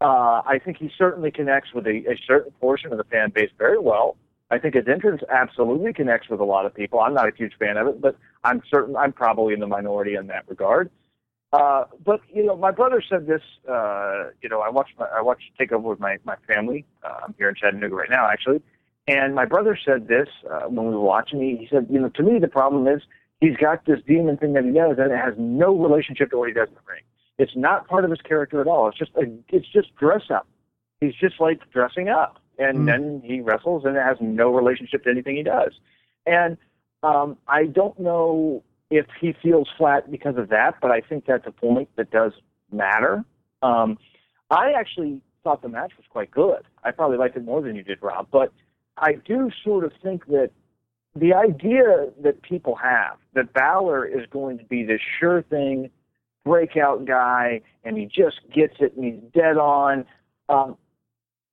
Uh, I think he certainly connects with a, a certain portion of the fan base very well. I think his entrance absolutely connects with a lot of people. I'm not a huge fan of it, but I'm certain I'm probably in the minority in that regard. Uh, but you know, my brother said this. Uh, you know, I watched my, I watched Takeover with my my family. Uh, I'm here in Chattanooga right now, actually. And my brother said this uh, when we were watching. He, he said, you know, to me the problem is he's got this demon thing that he does, and it has no relationship to what he does in the ring. It's not part of his character at all. It's just a, it's just dress up. He's just like dressing up, and Mm. then he wrestles, and it has no relationship to anything he does. And um, I don't know if he feels flat because of that, but I think that's a point that does matter. Um, I actually thought the match was quite good. I probably liked it more than you did, Rob. But I do sort of think that the idea that people have that Balor is going to be this sure thing breakout guy and he just gets it and he's dead on. Um,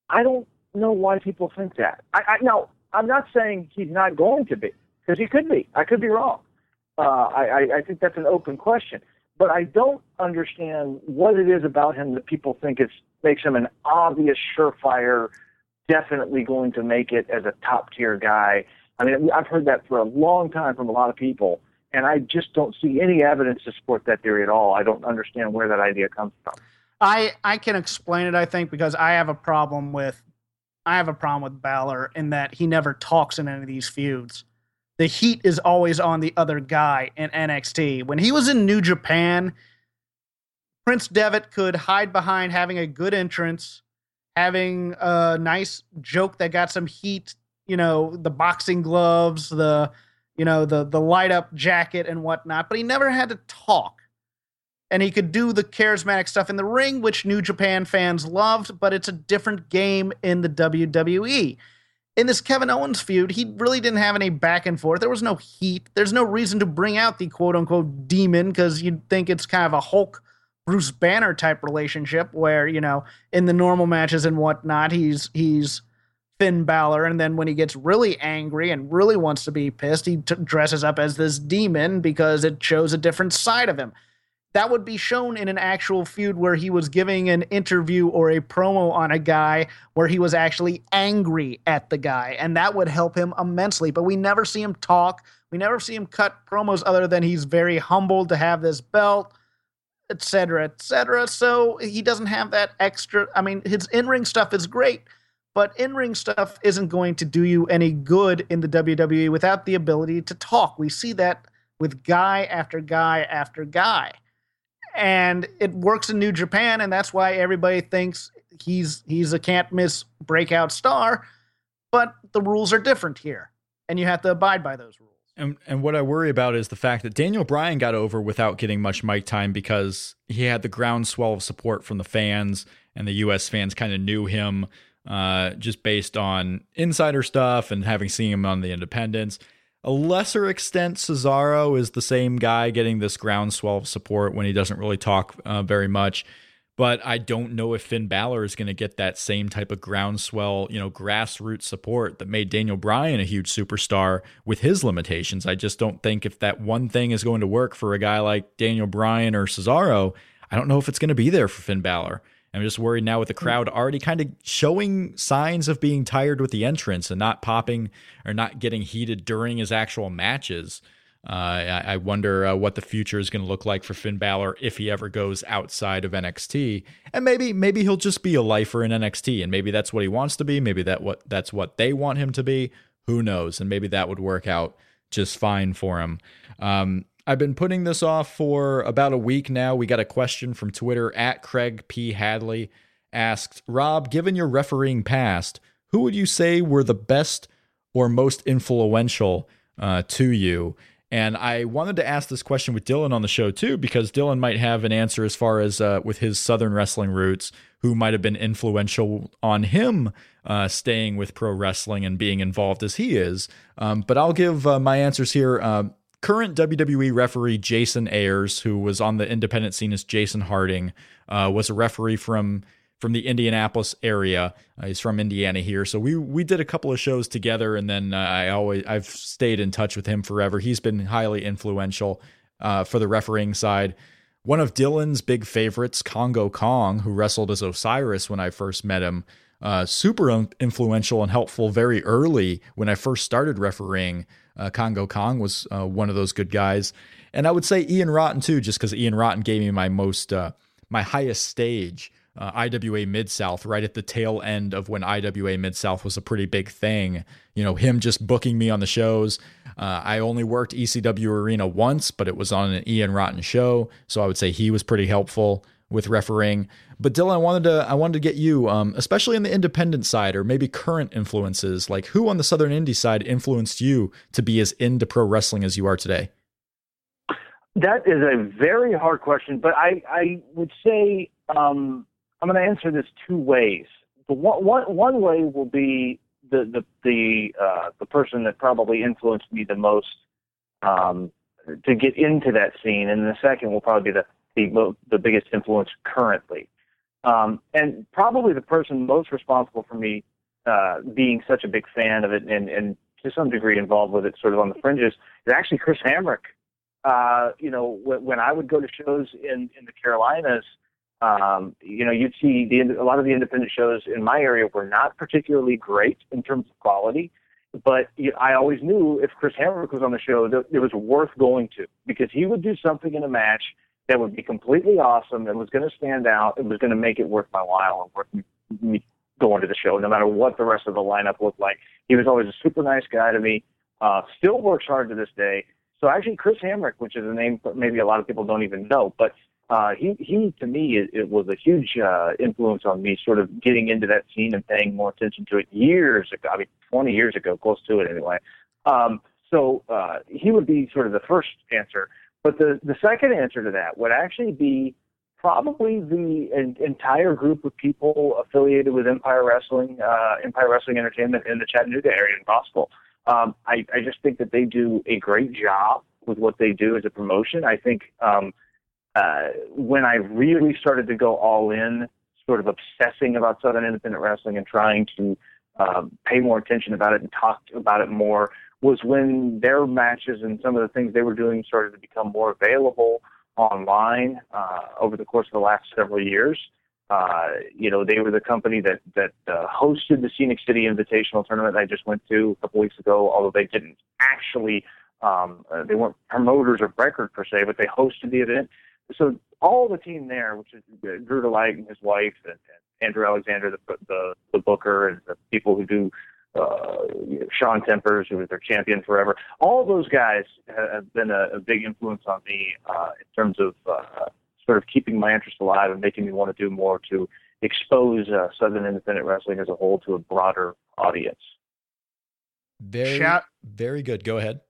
I don't know why people think that. I, I now I'm not saying he's not going to be because he could be. I could be wrong. Uh, I, I, think that's an open question. But I don't understand what it is about him that people think it's makes him an obvious surefire, definitely going to make it as a top tier guy. I mean, I've heard that for a long time from a lot of people, and I just don't see any evidence to support that theory at all. I don't understand where that idea comes from. I I can explain it. I think because I have a problem with I have a problem with Balor in that he never talks in any of these feuds. The heat is always on the other guy in NXT. When he was in New Japan, Prince Devitt could hide behind having a good entrance, having a nice joke that got some heat. You know, the boxing gloves, the you know the the light up jacket and whatnot. But he never had to talk and he could do the charismatic stuff in the ring, which New Japan fans loved, but it's a different game in the WWE. In this Kevin Owens feud, he really didn't have any back and forth. There was no heat. There's no reason to bring out the quote unquote demon because you'd think it's kind of a Hulk Bruce Banner type relationship where, you know, in the normal matches and whatnot, he's he's Finn Balor, and then when he gets really angry and really wants to be pissed, he t- dresses up as this demon because it shows a different side of him. That would be shown in an actual feud where he was giving an interview or a promo on a guy where he was actually angry at the guy and that would help him immensely. But we never see him talk. We never see him cut promos other than he's very humbled to have this belt etc etc so he doesn't have that extra i mean his in-ring stuff is great but in-ring stuff isn't going to do you any good in the WWE without the ability to talk we see that with guy after guy after guy and it works in New Japan, and that's why everybody thinks he's he's a can't miss breakout star. But the rules are different here, and you have to abide by those rules. And and what I worry about is the fact that Daniel Bryan got over without getting much mic time because he had the groundswell of support from the fans, and the U.S. fans kind of knew him uh, just based on insider stuff and having seen him on the Independents. A lesser extent, Cesaro is the same guy getting this groundswell of support when he doesn't really talk uh, very much. But I don't know if Finn Balor is going to get that same type of groundswell, you know, grassroots support that made Daniel Bryan a huge superstar with his limitations. I just don't think if that one thing is going to work for a guy like Daniel Bryan or Cesaro, I don't know if it's going to be there for Finn Balor. I'm just worried now with the crowd already kind of showing signs of being tired with the entrance and not popping or not getting heated during his actual matches. Uh, I, I wonder uh, what the future is going to look like for Finn Balor if he ever goes outside of NXT, and maybe maybe he'll just be a lifer in NXT, and maybe that's what he wants to be. Maybe that what that's what they want him to be. Who knows? And maybe that would work out just fine for him. Um, I've been putting this off for about a week now. We got a question from Twitter at Craig P. Hadley asked, Rob, given your refereeing past, who would you say were the best or most influential uh, to you? And I wanted to ask this question with Dylan on the show too, because Dylan might have an answer as far as uh, with his Southern wrestling roots, who might have been influential on him uh, staying with pro wrestling and being involved as he is. Um, but I'll give uh, my answers here. Current WWE referee Jason Ayers, who was on the independent scene as Jason Harding, uh, was a referee from from the Indianapolis area. Uh, he's from Indiana here, so we we did a couple of shows together, and then uh, I always I've stayed in touch with him forever. He's been highly influential uh, for the refereeing side. One of Dylan's big favorites, Congo Kong, who wrestled as Osiris when I first met him, uh, super influential and helpful very early when I first started refereeing. Uh, Congo Kong was uh, one of those good guys, and I would say Ian Rotten too, just because Ian Rotten gave me my most my highest stage uh, IWA Mid South right at the tail end of when IWA Mid South was a pretty big thing. You know, him just booking me on the shows. Uh, I only worked ECW Arena once, but it was on an Ian Rotten show, so I would say he was pretty helpful with refereeing. But Dylan, I wanted to I wanted to get you, um, especially on the independent side or maybe current influences, like who on the Southern Indie side influenced you to be as into pro wrestling as you are today. That is a very hard question, but I I would say um, I'm going to answer this two ways. The one, one, one way will be the the the uh, the person that probably influenced me the most um, to get into that scene, and the second will probably be the the, the biggest influence currently, um, and probably the person most responsible for me uh, being such a big fan of it and, and to some degree involved with it, sort of on the fringes, is actually Chris Hamrick. Uh, you know, when, I would go to shows in in the Carolinas um, you know, you'd see the a lot of the independent shows in my area were not particularly great in terms of quality, but I always knew if Chris Hamrick was on the show, that it was worth going to because he would do something in a match that would be completely awesome and was going to stand out. It was going to make it worth my while and worth me, going to the show, no matter what the rest of the lineup looked like. He was always a super nice guy to me. Uh, still works hard to this day. So actually, Chris Hamrick, which is a name maybe a lot of people don't even know, but uh, he he to me it, it was a huge uh, influence on me, sort of getting into that scene and paying more attention to it years ago. I mean, 20 years ago, close to it anyway. Um, so uh, he would be sort of the first answer, but the the second answer to that would actually be probably the en- entire group of people affiliated with Empire Wrestling, uh, Empire Wrestling Entertainment in the Chattanooga area in Gospel. Um, I, I just think that they do a great job with what they do as a promotion. I think um, uh, when I really started to go all in, sort of obsessing about Southern Independent Wrestling and trying to um, pay more attention about it and talk about it more, was when their matches and some of the things they were doing started to become more available online uh, over the course of the last several years. Uh, you know, they were the company that that uh, hosted the Scenic City Invitational Tournament I just went to a couple weeks ago. Although they didn't actually, um, uh, they weren't promoters of record per se, but they hosted the event so all the team there, which is Drew DeLight and his wife, and, and Andrew Alexander, the, the the booker, and the people who do uh, you know, Shaun Tempers, who was their champion forever. All those guys have been a, a big influence on me uh, in terms of uh, sort of keeping my interest alive and making me want to do more to expose uh, Southern independent wrestling as a whole to a broader audience. Very, Shout- very good. Go ahead.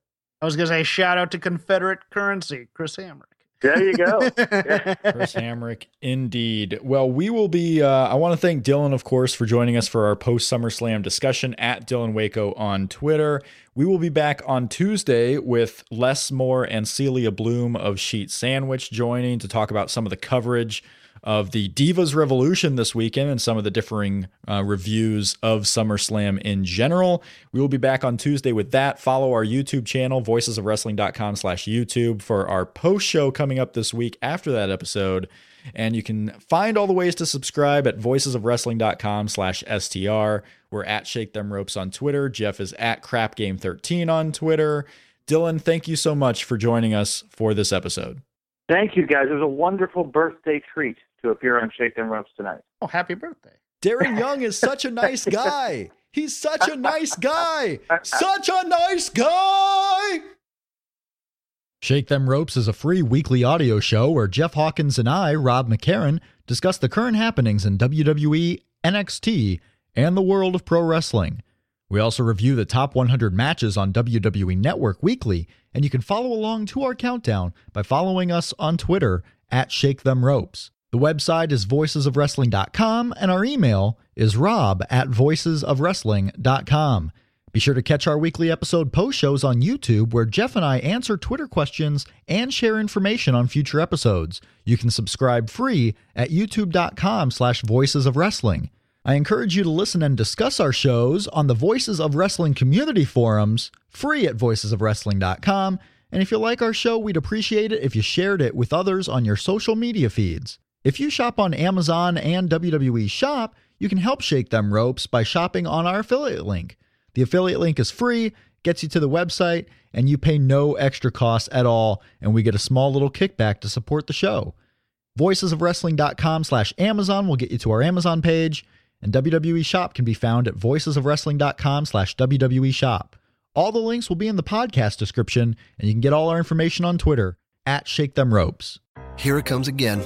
I was going to say shout out to Confederate currency, Chris Hamrick. There you go. Chris Hamrick, indeed. Well, we will be. Uh, I want to thank Dylan, of course, for joining us for our post SummerSlam discussion at Dylan Waco on Twitter. We will be back on Tuesday with Les Moore and Celia Bloom of Sheet Sandwich joining to talk about some of the coverage of the Divas Revolution this weekend and some of the differing uh, reviews of SummerSlam in general. We will be back on Tuesday with that. Follow our YouTube channel, voicesofwrestling.com slash YouTube for our post show coming up this week after that episode. And you can find all the ways to subscribe at voicesofwrestling.com slash STR. We're at Shake Them Ropes on Twitter. Jeff is at CrapGame13 on Twitter. Dylan, thank you so much for joining us for this episode. Thank you, guys. It was a wonderful birthday treat to appear on Shake Them Ropes tonight. Oh, happy birthday. Darren Young is such a nice guy. He's such a nice guy. Such a nice guy. Shake Them Ropes is a free weekly audio show where Jeff Hawkins and I, Rob McCarran, discuss the current happenings in WWE, NXT, and the world of pro wrestling. We also review the top 100 matches on WWE Network weekly, and you can follow along to our countdown by following us on Twitter at Shake Them Ropes. The website is voicesofwrestling.com, and our email is rob at voicesofwrestling.com. Be sure to catch our weekly episode post shows on YouTube where Jeff and I answer Twitter questions and share information on future episodes. You can subscribe free at youtube.com slash voices of wrestling. I encourage you to listen and discuss our shows on the Voices of Wrestling community forums, free at voicesofwrestling.com. And if you like our show, we'd appreciate it if you shared it with others on your social media feeds. If you shop on Amazon and WWE Shop, you can help shake them ropes by shopping on our affiliate link. The affiliate link is free, gets you to the website, and you pay no extra cost at all, and we get a small little kickback to support the show. Voicesofwrestling.com slash Amazon will get you to our Amazon page, and WWE Shop can be found at voicesofwrestling.com slash WWE Shop. All the links will be in the podcast description, and you can get all our information on Twitter at Shake Them Ropes. Here it comes again.